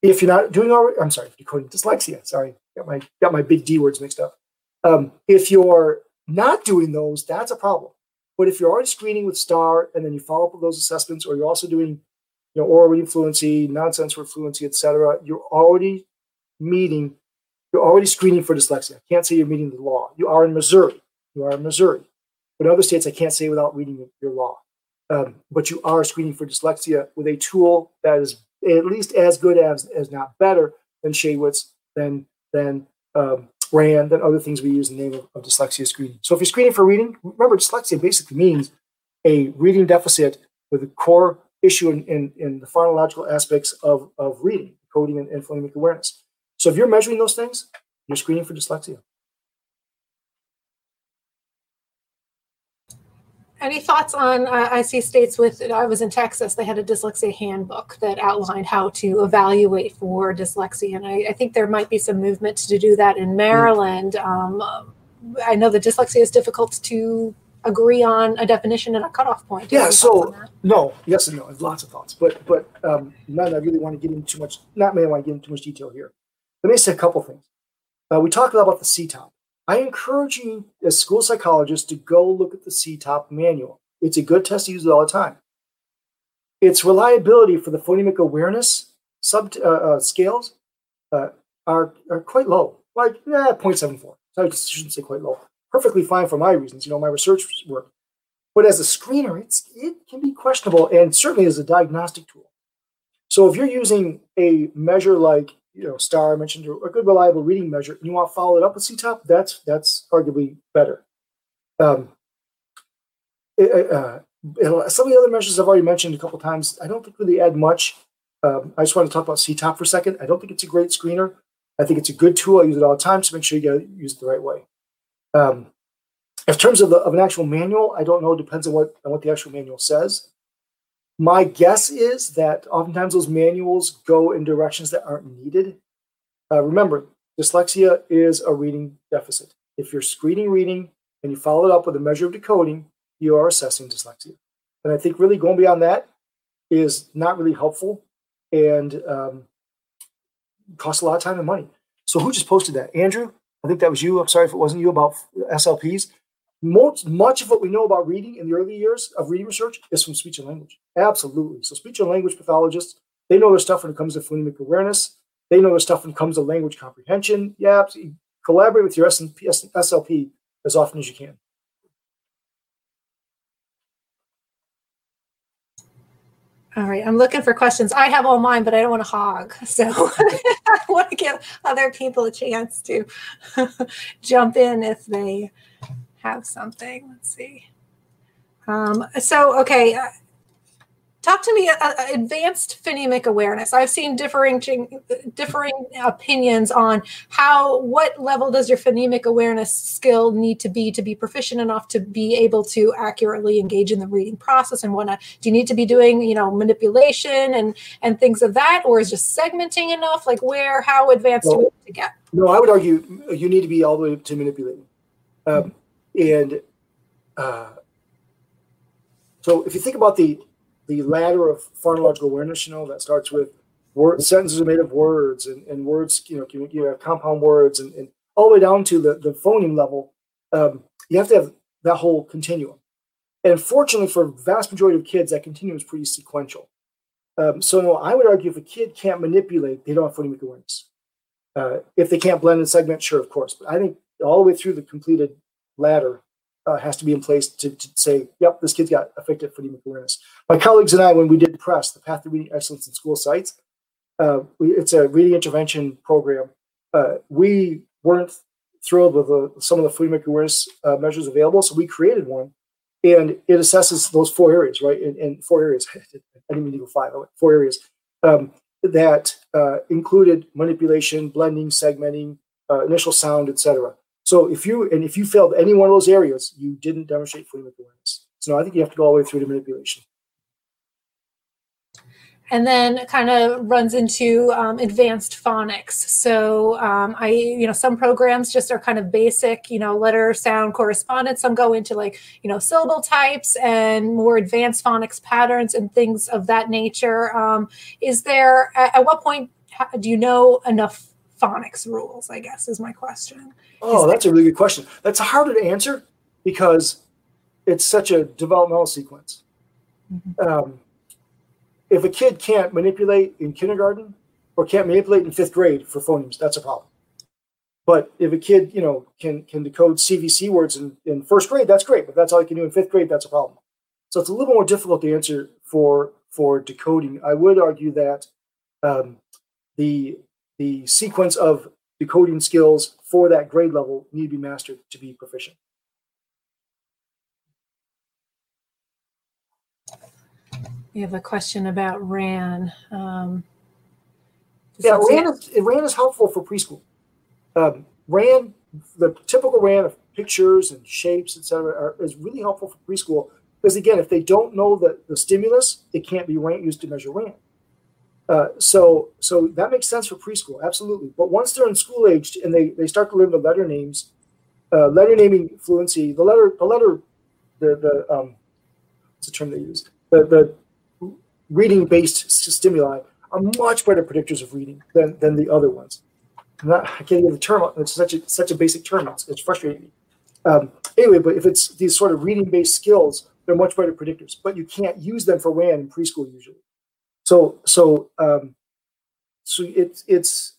If you're not doing already, I'm sorry, decoding dyslexia. Sorry, got my got my big D words mixed up. Um, if you're not doing those, that's a problem. But if you're already screening with STAR and then you follow up with those assessments, or you're also doing, you know, oral reading fluency, nonsense word fluency, etc., you're already meeting, you're already screening for dyslexia. I can't say you're meeting the law. You are in Missouri. You are in Missouri. But in other states, I can't say without reading your law. Um, but you are screening for dyslexia with a tool that is at least as good as, as not better than Shaywitz, than than um, RAN, than other things we use in the name of, of dyslexia screening. So if you're screening for reading, remember dyslexia basically means a reading deficit with a core issue in, in, in the phonological aspects of, of reading, coding, and, and phonemic awareness. So if you're measuring those things, you're screening for dyslexia. Any thoughts on? Uh, I see states with. I was in Texas. They had a dyslexia handbook that outlined how to evaluate for dyslexia, and I, I think there might be some movement to do that in Maryland. Um, I know that dyslexia is difficult to agree on a definition and a cutoff point. Yeah. So no, yes and no. Lots of thoughts, but but um, none I really want to get into too much. Not may I want to get into too much detail here. Let me say a couple things. Uh, we talked a lot about the CTOPP. I encourage you as school psychologists to go look at the CTOPP manual. It's a good test to use it all the time. Its reliability for the phonemic awareness sub uh, uh, scales uh, are, are quite low, like eh, 0.74. I shouldn't say quite low. Perfectly fine for my reasons, you know, my research work. But as a screener, it's it can be questionable, and certainly as a diagnostic tool. So if you're using a measure like you know, star I mentioned a good reliable reading measure, and you want to follow it up with CTOPP, that's that's arguably better. Um, it, uh, some of the other measures I've already mentioned a couple times, I don't think really add much. Um, I just want to talk about CTOPP for a second. I don't think it's a great screener. I think it's a good tool. I use it all the time to make sure you use it the right way. Um, in terms of, the, of an actual manual, I don't know. It depends on what on what the actual manual says. My guess is that oftentimes those manuals go in directions that aren't needed. Uh, remember, dyslexia is a reading deficit. If you're screening reading and you follow it up with a measure of decoding, you are assessing dyslexia. And I think really going beyond that is not really helpful and um, costs a lot of time and money. So who just posted that? Andrew? I think that was you. I'm sorry if it wasn't you about SLPs. Most, much of what we know about reading in the early years of reading research is from speech and language. Absolutely. So speech and language pathologists, they know their stuff when it comes to phonemic awareness. They know their stuff when it comes to language comprehension. Yeah, absolutely. collaborate with your SLP as often as you can. All right, I'm looking for questions. I have all mine, but I don't want to hog. So [LAUGHS] I want to give other people a chance to [LAUGHS] jump in if they have something. Let's see. Um, so, okay, uh, talk to me uh, uh, advanced phonemic awareness. I've seen differing differing opinions on how what level does your phonemic awareness skill need to be to be proficient enough to be able to accurately engage in the reading process and whatnot. Do you need to be doing you know manipulation and and things of that, or is just segmenting enough? Like where how advanced well, do we need to get? No, I would argue you need to be all the way to manipulating. Um, and uh, so if you think about the the ladder of phonological awareness, you know, that starts with word sentences are made of words and, and words, you know, you, have compound words and, and all the way down to the, the phoneme level, um, you have to have that whole continuum. And fortunately for vast majority of kids, that continuum is pretty sequential. Um, so no, I would argue if a kid can't manipulate, they don't have phonemic awareness. Uh, if they can't blend and segment, sure, of course. But I think all the way through the completed ladder uh, has to be in place to, to, say, yep, this kid's got effective phonemic awareness. My colleagues and I, when we did PRESS, the Path to Reading Excellence in School Sites, uh, we, it's a reading intervention program. Uh, we weren't thrilled with the, some of the phonemic awareness uh, measures available, so we created one, and it assesses those four areas, right? In, in four areas, [LAUGHS] I didn't mean to go five, four areas um, that uh, included manipulation, blending, segmenting, uh, initial sound, etc. So if you and if you failed any one of those areas, you didn't demonstrate phonemic awareness. So I think you have to go all the way through to manipulation. and then kind of runs into um, advanced phonics. So um, I, you know, some programs just are kind of basic, you know, letter, sound, correspondence. Some go into like, you know, syllable types and more advanced phonics patterns and things of that nature. Um, is there, at, at what point do you know enough phonics rules? I guess is my question. Oh, that's a really good question. That's harder to answer because it's such a developmental sequence. Mm-hmm. Um, if a kid can't manipulate in kindergarten or can't manipulate in fifth grade for phonemes, that's a problem. But if a kid, you know, can can decode CVC words in, in first grade, that's great. But that's all he can do in fifth grade, that's a problem. So it's a little more difficult to answer for for decoding. I would argue that um, the the sequence of decoding skills for that grade level need to be mastered to be proficient. We have a question about RAN. Um, yeah, RAN is, RAN is helpful for preschool. Um, RAN, the typical RAN of pictures and shapes, etc., is really helpful for preschool because again, if they don't know the, the stimulus, it can't be RAN used to measure RAN. Uh, so, so that makes sense for preschool, absolutely. But once they're in school aged and they, they start to learn the letter names, uh, letter naming fluency, the letter, the letter, the the um, what's the term they use? The the reading based stimuli are much better predictors of reading than, than the other ones. Not, I can't get the term. It's such a such a basic term. It's, it's frustrating. Um, anyway, but if it's these sort of reading based skills, they're much better predictors. But you can't use them for RAN in preschool usually. So so um, so it's it's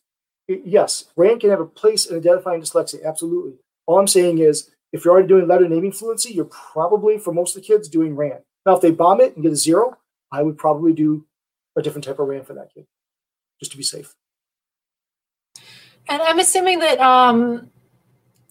it, yes, RAN can have a place in identifying dyslexia. Absolutely. All I'm saying is if you're already doing letter naming fluency, you're probably for most of the kids doing RAN. Now, if they bomb it and get a zero, I would probably do a different type of RAN for that kid, just to be safe. And I'm assuming that um,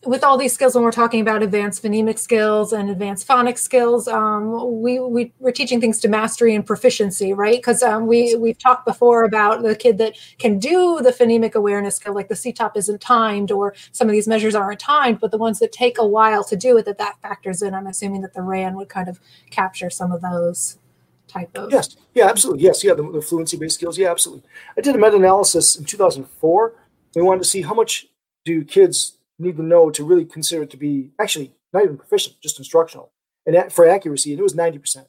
with all these skills, when we're talking about advanced phonemic skills and advanced phonics skills, um, we, we we're teaching things to mastery and proficiency, right? Because um, we we've talked before about the kid that can do the phonemic awareness skill, like the CTOPP isn't timed, or some of these measures aren't timed, but the ones that take a while to do it, that that factors in. I'm assuming that the RAN would kind of capture some of those type of yes. Yeah absolutely. Yes. Yeah the, the fluency based skills. Yeah absolutely. I did a meta-analysis in 2004 we wanted to see how much do kids need to know to really consider it to be actually not even proficient just instructional and for accuracy and it was 90%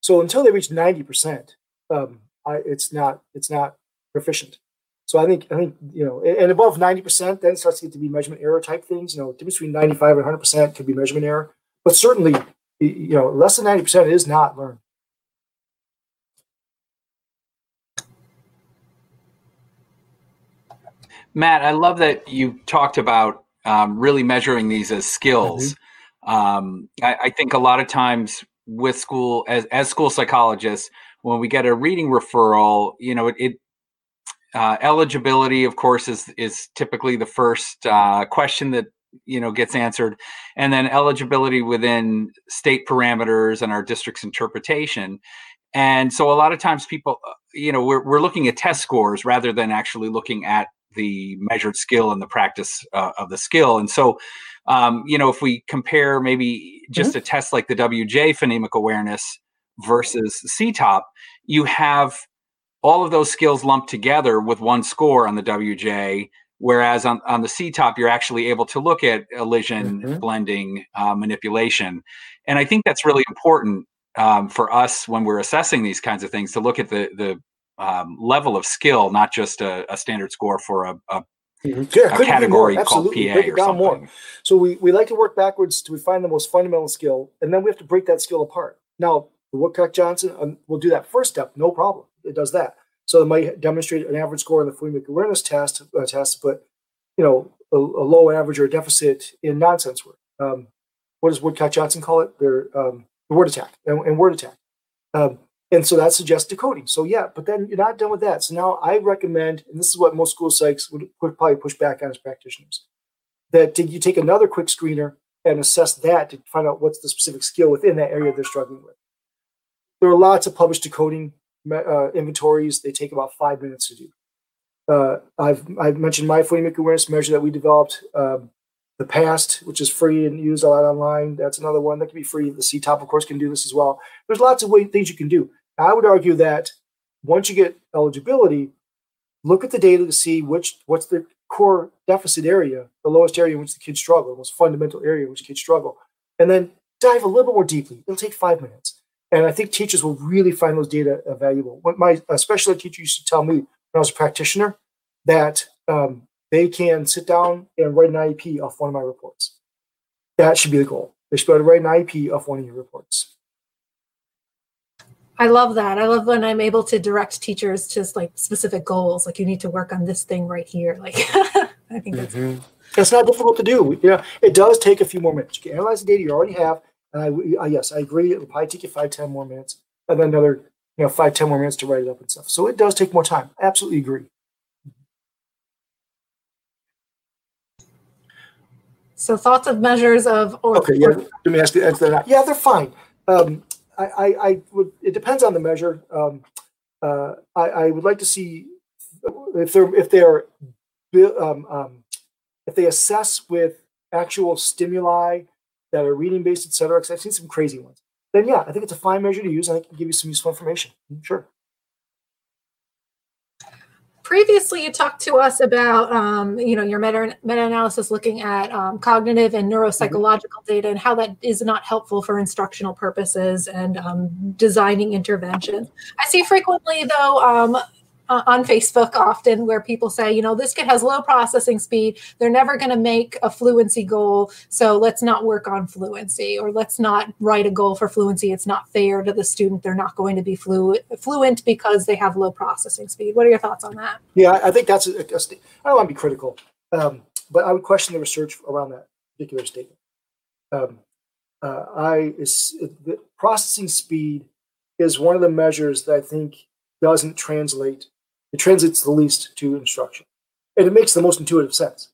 so until they reach 90% um, I, it's not it's not proficient so I think I think you know, and above ninety percent, then starts to get to be measurement error type things. You know, difference between ninety five and hundred percent could be measurement error, but certainly, you know, less than ninety percent is not learned. Matt, I love that you talked about um, really measuring these as skills. Mm-hmm. Um, I, I, think a lot of times with school, as, as school psychologists, when we get a reading referral, you know, it, it uh, eligibility, of course, is is typically the first uh, question that you know gets answered, and then eligibility within state parameters and our district's interpretation. And so, a lot of times, people, uh, you know, we're we're looking at test scores rather than actually looking at the measured skill and the practice uh, of the skill. And so, um, you know, if we compare maybe just mm-hmm. a test like the WJ phonemic awareness versus CTOPP, you have all of those skills lumped together with one score on the WJ. Whereas on, on the CTOPP, you're actually able to look at elision, mm-hmm. blending, uh, manipulation. And I think that's really important um, for us when we're assessing these kinds of things to look at the, the um, level of skill, not just a, a standard score for a, a, mm-hmm. a category called PA break or something. More. So we, we like to work backwards to find the most fundamental skill, and then we have to break that skill apart. Now, the Woodcock Johnson um, will do that first step, no problem. It does that. So it might demonstrate an average score in the phonemic awareness test, uh, test but you know a, a, low average or a deficit in nonsense work. Um, what does Woodcock Johnson call it? Their um, the word attack and, and word attack. Um, and so that suggests decoding. So yeah, but then you're not done with that. So now I recommend, and this is what most school psychs would, probably push back on as practitioners, that you take another quick screener and assess that to find out what's the specific skill within that area they're struggling with. There are lots of published decoding uh, inventories. They take about five minutes to do. Uh, I've I've mentioned my phonemic awareness measure that we developed. Um, the past, which is free and used a lot online. That's another one that can be free. The CTOPP, of course, can do this as well. There's lots of way, things you can do. I would argue that once you get eligibility, look at the data to see which what's the core deficit area, the lowest area in which the kids struggle, the most fundamental area in which kids struggle, and then dive a little bit more deeply. It'll take five minutes. And I think teachers will really find those data valuable. What my special ed teacher used to tell me when I was a practitioner that um, they can sit down and write an IEP off one of my reports. That should be the goal. They should be able to write an IEP off one of your reports. I love that. I love when I'm able to direct teachers to like specific goals. Like you need to work on this thing right here. Like [LAUGHS] I think that's mm-hmm. it's not difficult to do. Yeah, it does take a few more minutes. You can analyze the data you already have, and I, I yes, I agree. It'll probably take you five, ten more minutes, and then another, you know, five, ten more minutes to write it up and stuff. So it does take more time. I absolutely agree. So thoughts of measures of or, okay, yeah. Let me ask you. Yeah, they're fine. Um, I, I, I, would. It depends on the measure. Um, uh, I, I, would like to see if they're if they are um, um, if they assess with actual stimuli that are reading based, et cetera. Because I've seen some crazy ones. Then yeah, I think it's a fine measure to use, and I can give you some useful information. Sure previously you talked to us about um, you know your meta, meta-analysis looking at um, cognitive and neuropsychological mm-hmm. data and how that is not helpful for instructional purposes and um, designing interventions i see frequently though um, uh, on Facebook often where people say, you know, this kid has low processing speed. They're never going to make a fluency goal. So let's not work on fluency or let's not write a goal for fluency. It's not fair to the student. They're not going to be fluent, fluent because they have low processing speed. What are your thoughts on that? Yeah, I think that's, I don't want to be critical, um, but I would question the research around that particular statement. Um, uh, I is the processing speed is one of the measures that I think doesn't translate it translates the least to instruction, and it makes the most intuitive sense.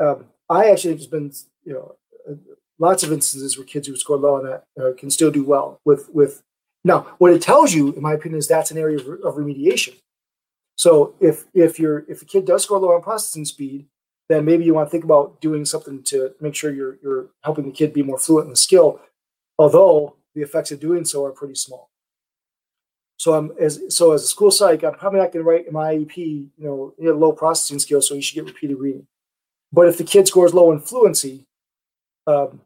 Um, I actually there's been you know uh, lots of instances where kids who score low on that uh, can still do well with with. Now, what it tells you, in my opinion, is that's an area of, of remediation. So if if you're if a kid does score low on processing speed, then maybe you want to think about doing something to make sure you're you're helping the kid be more fluent in the skill. Although the effects of doing so are pretty small. So I'm as so as a school psych, I'm probably not going to write my IEP. You know, you have low processing skills, so you should get repeated reading. But if the kid scores low in fluency, um,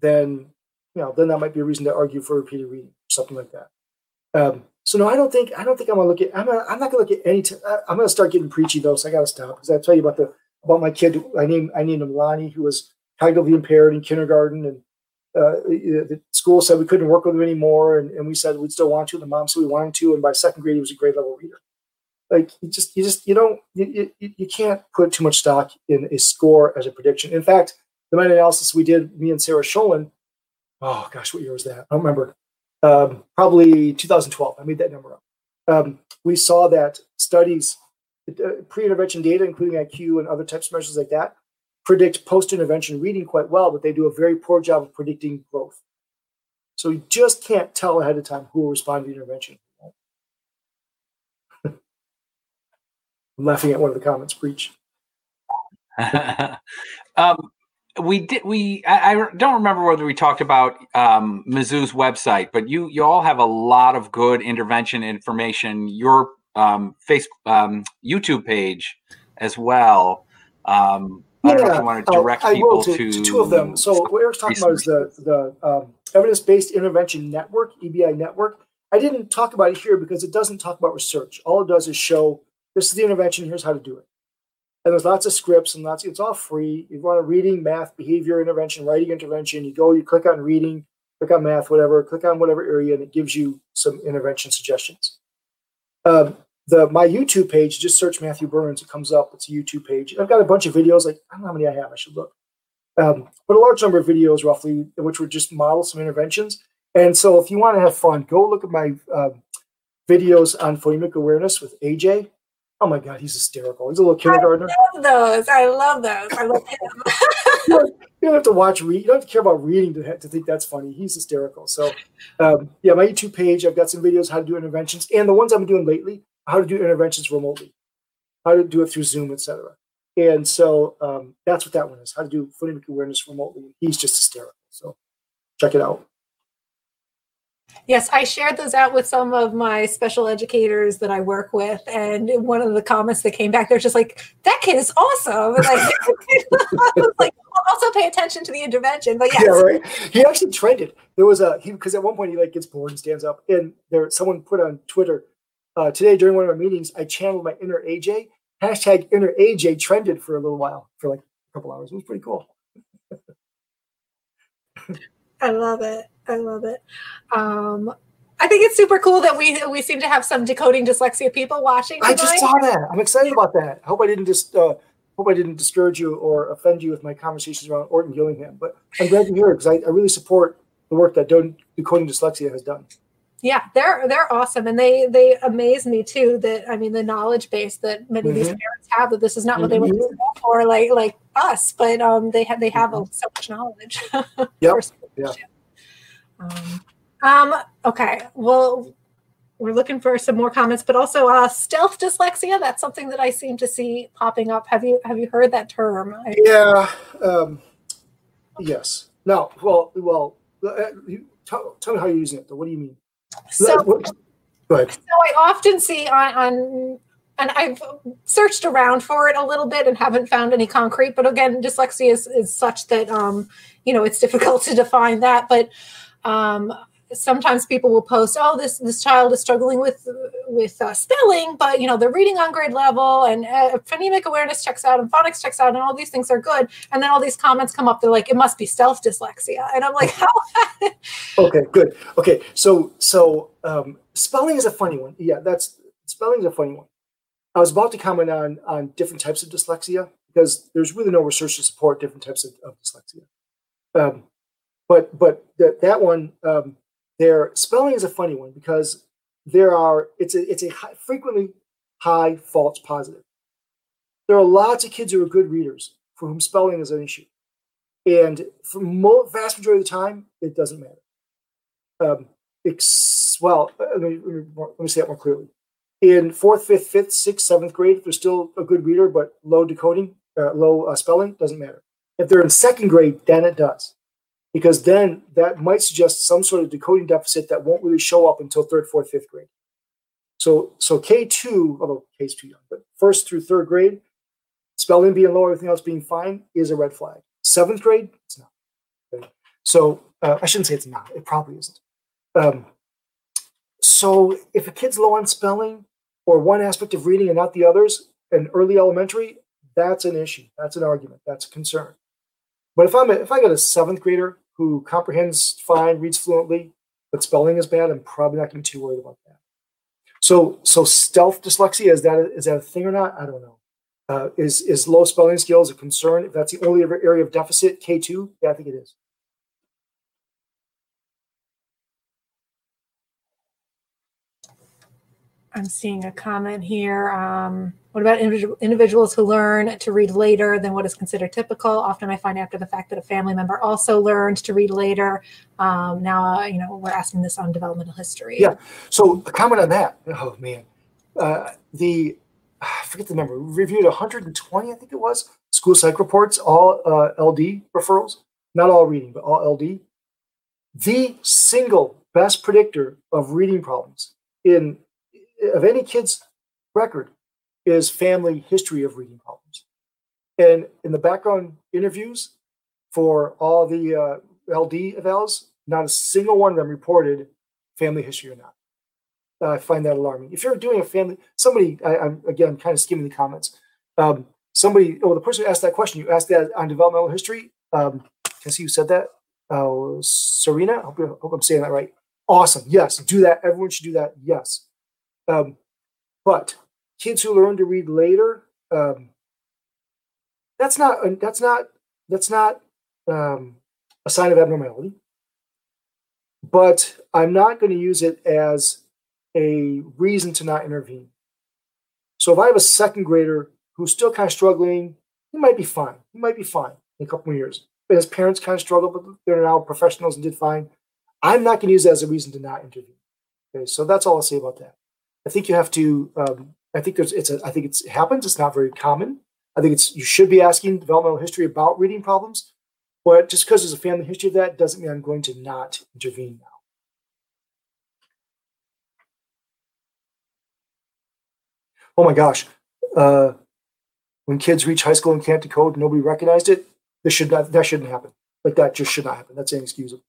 then you know, then that might be a reason to argue for repeated reading, something like that. Um, so no, I don't think I don't think I'm gonna look at. I'm not, I'm not gonna look at any. T- I'm gonna start getting preachy though, so I gotta stop because I tell you about the about my kid. I named I named him Lonnie, who was cognitively impaired in kindergarten, and uh, the school said we couldn't work with him anymore, and, and we said we'd still want to. And the mom said we wanted to, and by second grade he was a grade level reader. Like you just you just you don't you, you, you can't put too much stock in a score as a prediction. In fact, the meta analysis we did, me and Sarah Scholin, oh gosh, what year was that? I don't remember. Um, probably 2012. I made that number up. Um, we saw that studies, uh, pre-intervention data, including IQ and other types of measures like that, predict post-intervention reading quite well, but they do a very poor job of predicting growth. So you just can't tell ahead of time who will respond to intervention. I'm laughing at one of the comments. Preach. [LAUGHS] um, we did. We I, I, don't remember whether we talked about um, Mizzou's website, but you you all have a lot of good intervention information. Your um, face um, YouTube page as well. Um, I don't know if you want to direct uh, people to, to, two of them. So what Eric's talking about is the the um, evidence-based intervention network, EBI network. I didn't talk about it here because it doesn't talk about research. All it does is show this is the intervention. Here's how to do it. And there's lots of scripts and lots. It's all free. You want a reading, math, behavior intervention, writing intervention. You go, you click on reading, click on math, whatever, click on whatever area, and it gives you some intervention suggestions. Um, the my YouTube page, just search Matthew Burns, it comes up. It's a YouTube page. I've got a bunch of videos. Like I don't know how many I have. I should look. Um, but a large number of videos, roughly, which would just model some interventions. And so, if you want to have fun, go look at my uh, videos on phonemic awareness with AJ. Oh my God, he's hysterical. He's a little kindergartner. I love those. I love those. I love him. [LAUGHS] you, don't, have to watch read. You don't have to care about reading to, to think that's funny. He's hysterical. So, um, yeah, my YouTube page. I've got some videos how to do interventions, and the ones I've been doing lately how to do interventions remotely, how to do it through Zoom, etc. And so um, that's what that one is: how to do phonemic awareness remotely. He's just hysterical. So check it out. Yes, I shared those out with some of my special educators that I work with, and one of the comments that came back, they're just like, "That kid is awesome." And like, [LAUGHS] like, also pay attention to the intervention. But yes. yeah, right. He actually trended. There was a he because at one point he like gets bored and stands up, and there someone put on Twitter uh, today during one of our meetings, I channeled my inner AJ. Hashtag inner AJ trended for a little while, for like a couple hours. It was pretty cool. I love it. I love it. Um, I think it's super cool that we we seem to have some decoding dyslexia people watching. I just saw that. I'm excited about that. I hope I didn't just uh, hope I didn't discourage you or offend you with my conversations around Orton Gillingham. But I'm glad to hear it because I, I, really support the work that Decoding Dyslexia has done. Yeah, they're they're awesome, and they they amaze me too. That I mean, the knowledge base that many mm-hmm. of these mm-hmm. parents have that this is not what they went mm-hmm. for, like like us, but um, they have they have mm-hmm. so much knowledge. [LAUGHS] yep. yeah. Um, um, okay. Well, we're looking for some more comments, but also uh, stealth dyslexia. That's something that I seem to see popping up. Have you have you heard that term? I, yeah. Um, yes. No. Well. Well. Uh, tell, tell me how you're using it. Though. What do you mean? So, So I often see on, on and I've searched around for it a little bit and haven't found any concrete. But again, dyslexia is, is such that um, you know it's difficult to define that. But um, sometimes people will post, "Oh, this this child is struggling with with uh, spelling, but you know they're reading on grade level, and uh, phonemic awareness checks out, and phonics checks out, and all these things are good." And then all these comments come up. They're like, "It must be stealth dyslexia," and I'm like, [LAUGHS] "How?" okay, good. Okay, so so um, spelling is a funny one. Yeah, that's spelling is a funny one. I was about to comment on on different types of dyslexia because there's really no research to support different types of, of dyslexia. Um, but but that that one um, there spelling is a funny one because there are it's a it's a high, frequently high false positive. There are lots of kids who are good readers for whom spelling is an issue, and for the vast majority of the time, it doesn't matter. Um, it's, well, uh, let me, let me say that more clearly. In fourth, fifth, fifth, sixth, seventh grade, if they're still a good reader but low decoding, uh, low uh, spelling, doesn't matter. If they're in second grade, then it does because then that might suggest some sort of decoding deficit that won't really show up until third, fourth, fifth grade. So, so K2, although K is too young, but first through third grade, spelling being low, everything else being fine is a red flag. Seventh grade, it's not. Okay. So uh, I shouldn't say it's not. It probably isn't. Um, so if a kid's low on spelling or one aspect of reading and not the others in early elementary, that's an issue. That's an argument. That's a concern. But if I'm a, if I got a seventh grader who comprehends fine, reads fluently, but spelling is bad, I'm probably not going to be too worried about that. So, so stealth dyslexia is that is that a thing or not? I don't know. Uh, is is low spelling skills a concern? If that's the only area of deficit, K two, yeah, I think it is. I'm seeing a comment here. Um, what about individual, individuals who learn to read later than what is considered typical? Often I find after the fact that a family member also learned to read later. Um, now, uh, you know, we're asking this on developmental history. Yeah. So a comment on that. Oh, man. Uh, the, I forget the number, we reviewed 120, I think it was, school psych reports, all uh, LD referrals, not all reading, but all LD. The single best predictor of reading problems in of any kid's record is family history of reading problems. And in the background interviews for all the uh, LD evals, not a single one of them reported family history or not. I find that alarming. If you're doing a family, somebody, I, am again kind of skimming the comments. Um, somebody, oh, the person who asked that question, you asked that on developmental history. Um, can I see who said that? Uh, Serena, I hope, I hope I'm saying that right. Awesome. Yes, do that. Everyone should do that. Yes. Um, but kids who learn to read later, um, that's not that's not that's not um, a sign of abnormality. But I'm not going to use it as a reason to not intervene. So if I have a second grader who's still kind of struggling, he might be fine. He might be fine in a couple of years. But his parents kind of struggle, but they're now professionals and did fine. I'm not going to use that as a reason to not intervene. Okay, so that's all I'll say about that. I think you have to. Um, I think there's. It's. A, I think it's it happens. It's not very common. I think it's. You should be asking developmental history about reading problems, but just because there's a family history of that doesn't mean I'm going to not intervene now. Oh my gosh, uh, when kids reach high school and can't decode, nobody recognized it. This should not. That shouldn't happen. Like that just should not happen. That's inexcusable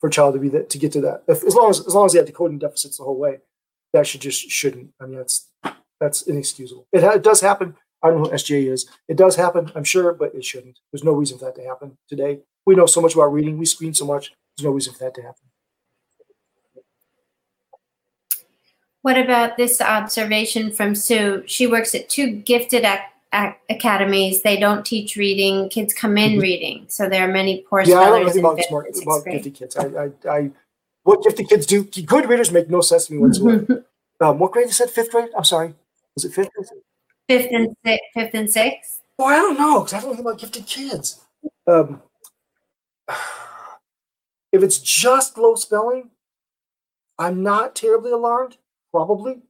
for a child to be that to get to that. If, as long as as long as they have decoding deficits the whole way that should just shouldn't. I mean, that's that's inexcusable. It, ha- it does happen. I don't know who SGA is. It does happen, I'm sure, but it shouldn't. There's no reason for that to happen today. We know so much about reading. We screen so much. There's no reason for that to happen. What about this observation from Sue? She works at two gifted ac- ac- academies. They don't teach reading. Kids come in Mhm. reading, so there are many poor Yeah, I don't know anything about smart about gifted kids. I, I, I, what gifted kids do? Good readers make no sense to me whatsoever. [LAUGHS] um, what grade you said? Fifth grade? I'm sorry. Was it fifth? Fifth and sixth, fifth and sixth. Well, I don't know because I don't know about gifted kids. Um, [SIGHS] if it's just low spelling, I'm not terribly alarmed. Probably.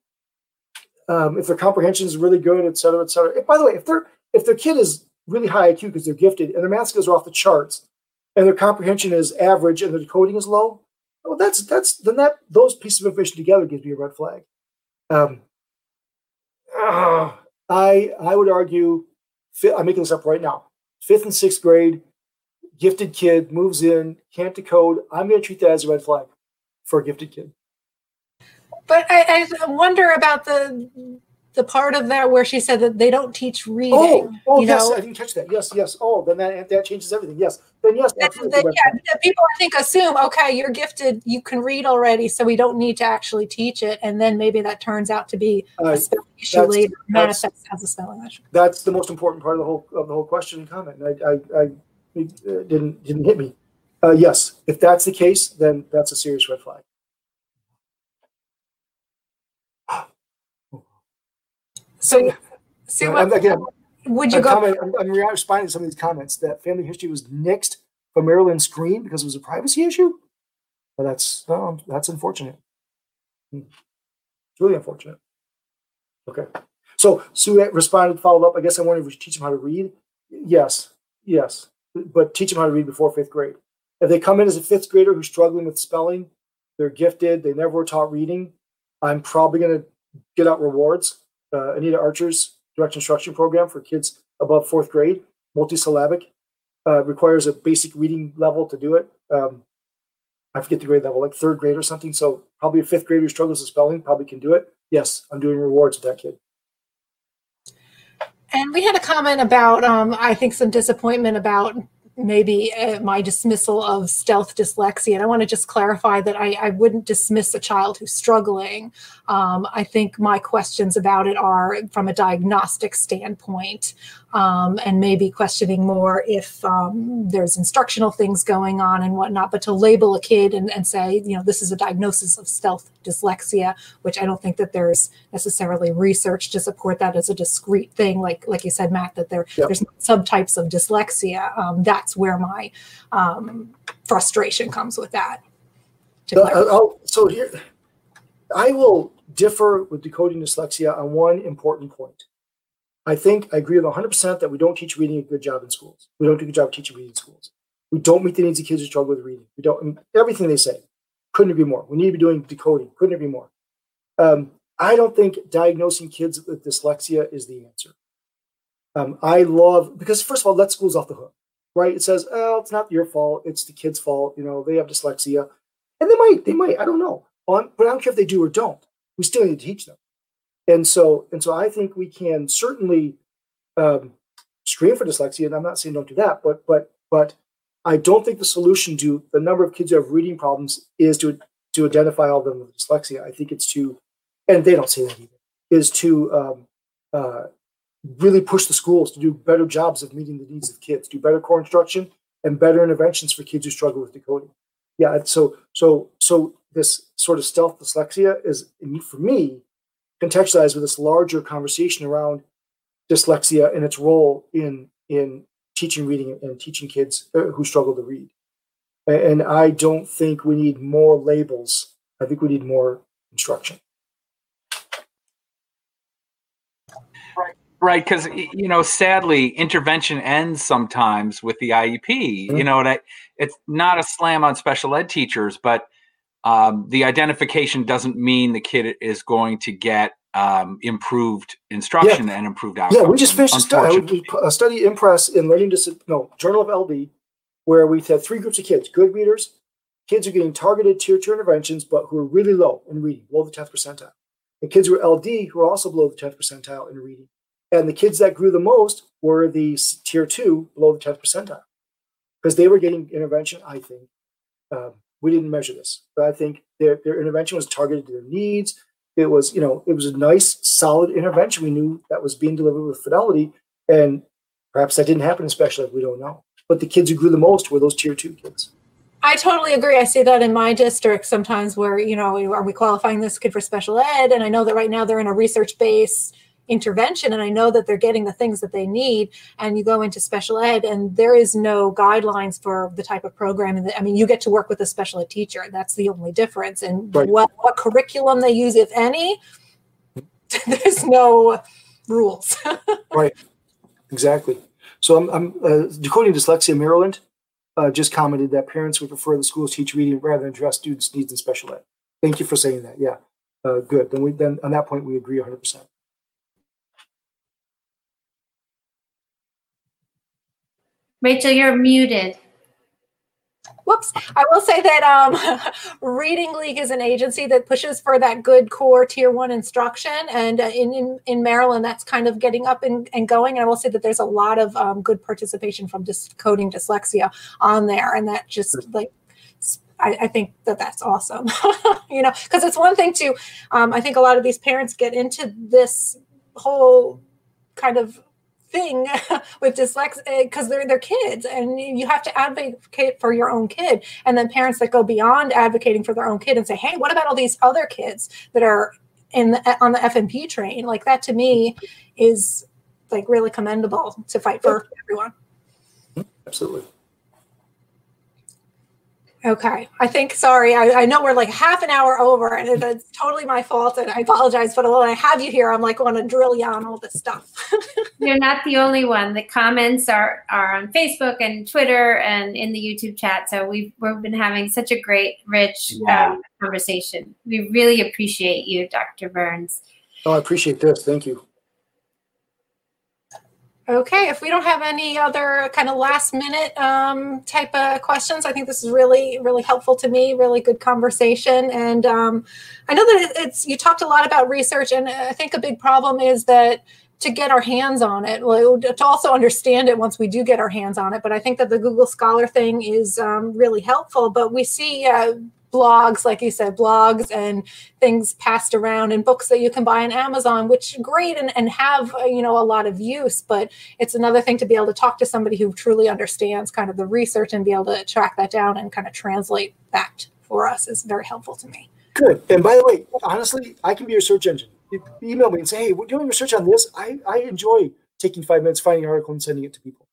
Um, if their comprehension is really good, et cetera, et cetera. If, by the way, if their if their kid is really high IQ because they're gifted and their math skills are off the charts, and their comprehension is average and their decoding is low, well, that's that's then that those pieces of information together gives me a red flag. Um, ah, I I would argue I'm making this up right now. Fifth and sixth grade, gifted kid moves in, can't decode. I'm going to treat that as a red flag for a gifted kid. But I, I wonder about the the part of that where she said that they don't teach reading. Oh, oh you yes, know, I didn't catch that. Yes, yes. Oh, then that that changes everything. Yes, then yes, yeah, people I think assume, okay, you're gifted, you can read already, so we don't need to actually teach it, and then maybe that turns out to be Uh, a spelling issue later, manifests as a spelling issue. that's the most important part of the whole of the whole question and comment. I, I, I it uh, didn't didn't hit me. Uh, yes, if that's the case, then that's a serious red flag. So, so what, again, would you I'm, go? comment, I'm, I'm responding to some of these comments that family history was nixed from Maryland screen because it was a privacy issue. Well, that's no, that's unfortunate. Hmm. It's really unfortunate. Okay. So Sue responded, followed up. I guess I wanted to teach them how to read. Yes, yes, but teach them how to read before fifth grade. If they come in as a fifth grader who's struggling with spelling, they're gifted, they never were taught reading. I'm probably going to get out rewards. Uh, Anita Archer's direct instruction program for kids above fourth grade, multisyllabic, uh, requires a basic reading level to do it. Um, I forget the grade level, like third grade or something. So probably a fifth grader who struggles with spelling probably can do it. Yes, I'm doing rewards with that kid. And we had a comment about, um, I think, some disappointment about maybe uh, my dismissal of stealth dyslexia. And I want to just clarify that I, I wouldn't dismiss a child who's struggling. Um, I think my questions about it are from a diagnostic standpoint, um, and maybe questioning more if um, there's instructional things going on and whatnot. But to label a kid and, and say, you know, this is a diagnosis of stealth dyslexia, which I don't think that there's necessarily research to support that as a discrete thing, like like you said, Matt, that there Yep. there's subtypes of dyslexia. Um, that's where my um, frustration comes with that. Uh, so here, I will differ with decoding dyslexia on one important point. I think I agree with 100% that we don't teach reading a good job in schools. We don't do a good job teaching reading in schools. We don't meet the needs of kids who struggle with reading. We don't, everything they say. Couldn't it be more. We need to be doing decoding. Couldn't it be more. Um, I don't think diagnosing kids with dyslexia is the answer. Um, I love, because first of all, let schools off the hook, right? It says, oh, it's not your fault. It's the kid's fault. You know, they have dyslexia. And they might, they might, I don't know. But I don't care if they do or don't. We still need to teach them. And so, and so I think we can certainly um, screen for dyslexia. And I'm not saying don't do that, but but but I don't think the solution to the number of kids who have reading problems is to to identify all of them with dyslexia. I think it's to, and they don't say that either, is to um, uh, really push the schools to do better jobs of meeting the needs of kids, do better core instruction and better interventions for kids who struggle with decoding. Yeah, so so so this sort of stealth dyslexia is for me contextualized with this larger conversation around dyslexia and its role in in teaching reading and teaching kids uh, who struggle to read. And I don't think we need more labels. I think we need more instruction. Right, because you know, sadly, intervention ends sometimes with the IEP. You Mhm. know, and I, it's not a slam on special ed teachers, but um, the identification doesn't mean the kid is going to get um, improved instruction Yeah. and improved outcomes. Yeah, we just finished a study, a study in press in learning dis no Journal of LD, where we had three groups of kids: good readers, kids who are getting targeted tier two interventions, but who are really low in reading, below the tenth percentile, and kids who are LD who are also below the tenth percentile in reading. And the kids that grew the most were the tier two, below the tenth percentile, because they were getting intervention. I think um, we didn't measure this, but I think their their intervention was targeted to their needs. It was you know it was a nice solid intervention. We knew that was being delivered with fidelity and perhaps that didn't happen in special ed we don't know. But the kids who grew the most were those tier two kids. I totally agree. I see that in my district sometimes where, you know, are we qualifying this kid for special ed? And I know that right now they're in a research based intervention and I know that they're getting the things that they need. And you go into special ed and there is no guidelines for the type of programming that, I mean, you get to work with a special ed teacher. That's the only difference. And Right. what, what curriculum they use, if any, [LAUGHS] there's no rules. [LAUGHS] Right. Exactly so i'm, I'm uh, decoding dyslexia maryland uh, just commented that parents would prefer the schools teach reading rather than address students needs in special ed thank you for saying that yeah uh, good then we then on that point we agree 100% Rachel, you're muted. Whoops. I will say that um, [LAUGHS] Reading League is an agency that pushes for that good core tier one instruction. And uh, in, in, in Maryland, that's kind of getting up and, and going. And I will say that there's a lot of um, good participation from Decoding Dyslexia on there. And that just like, I think that that's awesome, [LAUGHS] you know, because it's one thing to, um, I think a lot of these parents get into this whole kind of thing [LAUGHS] with dyslexia because eh, they're they're kids and you have to advocate for your own kid. And then parents that go beyond advocating for their own kid and say hey what about all these other kids that are in the, eh, on the F&P train? Like that to me is like really commendable to fight for everyone. Absolutely okay i think sorry I, I know we're like half an hour over and it- it's totally my fault and i apologize but when i have you here i'm like want to drill you on all this stuff [LAUGHS] You're not the only one. The comments are are on Facebook and Twitter and in the YouTube chat. So we've we've been having such a great, rich Yeah. um, conversation. We really appreciate you, Dr. Burns. oh i appreciate this thank you Okay, if we don't have any other kind of last minute um, type of questions, I think this is really, really helpful to me. Really good conversation, and um, I know that it's you talked a lot about research, and I think a big problem is that to get our hands on it, well, to also understand it once we do get our hands on it. But I think that the Google Scholar thing is um, really helpful. But we see uh, blogs, like you said, blogs and things passed around and books that you can buy on Amazon, which great and, and have uh, you know a lot of use, but it's another thing to be able to talk to somebody who truly understands kind of the research and be able to track that down and kind of translate that for us is very helpful to me. Good. And by the way, honestly, I can be your search engine. You email me and say, hey, we're doing research on this. I, I enjoy taking five minutes, finding an article, and sending it to people.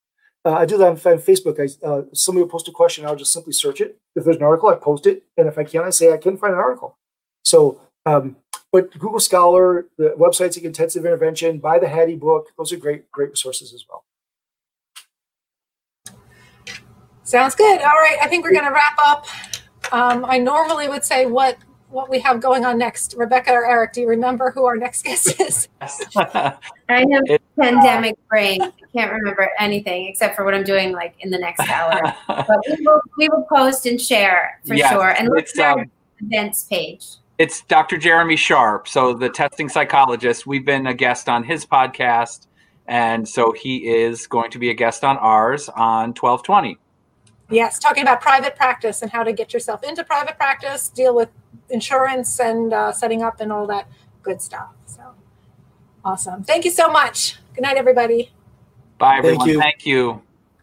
Uh, I do that on, Facebook. I, uh, somebody will post a question, I'll just simply search it. If there's an article, I post it. And if I can't, I say I couldn't find an article. So, um, but Google Scholar, the websites like Intensive Intervention, buy the Hattie book. Those are great, great resources as well. Sounds good. All right, I think we're going to wrap up. Um, I normally would say what what we have going on next. Rebecca or Eric, do you remember who our next [LAUGHS] guest is? [LAUGHS] I have It- pandemic brain. I can't remember anything except for what I'm doing like in the next hour. [LAUGHS] But we will we will post and share for Yes, sure. And look it's, at our um, events page. It's Dr. Jeremy Sharp, so the testing psychologist. We've been a guest on his podcast, and so he is going to be a guest on ours on 1220. yes, talking about private practice and how to get yourself into private practice, deal with insurance and uh, setting up and all that good stuff. So awesome. Thank you so much. Good night, everybody. Bye, Thank everyone. you. Thank you.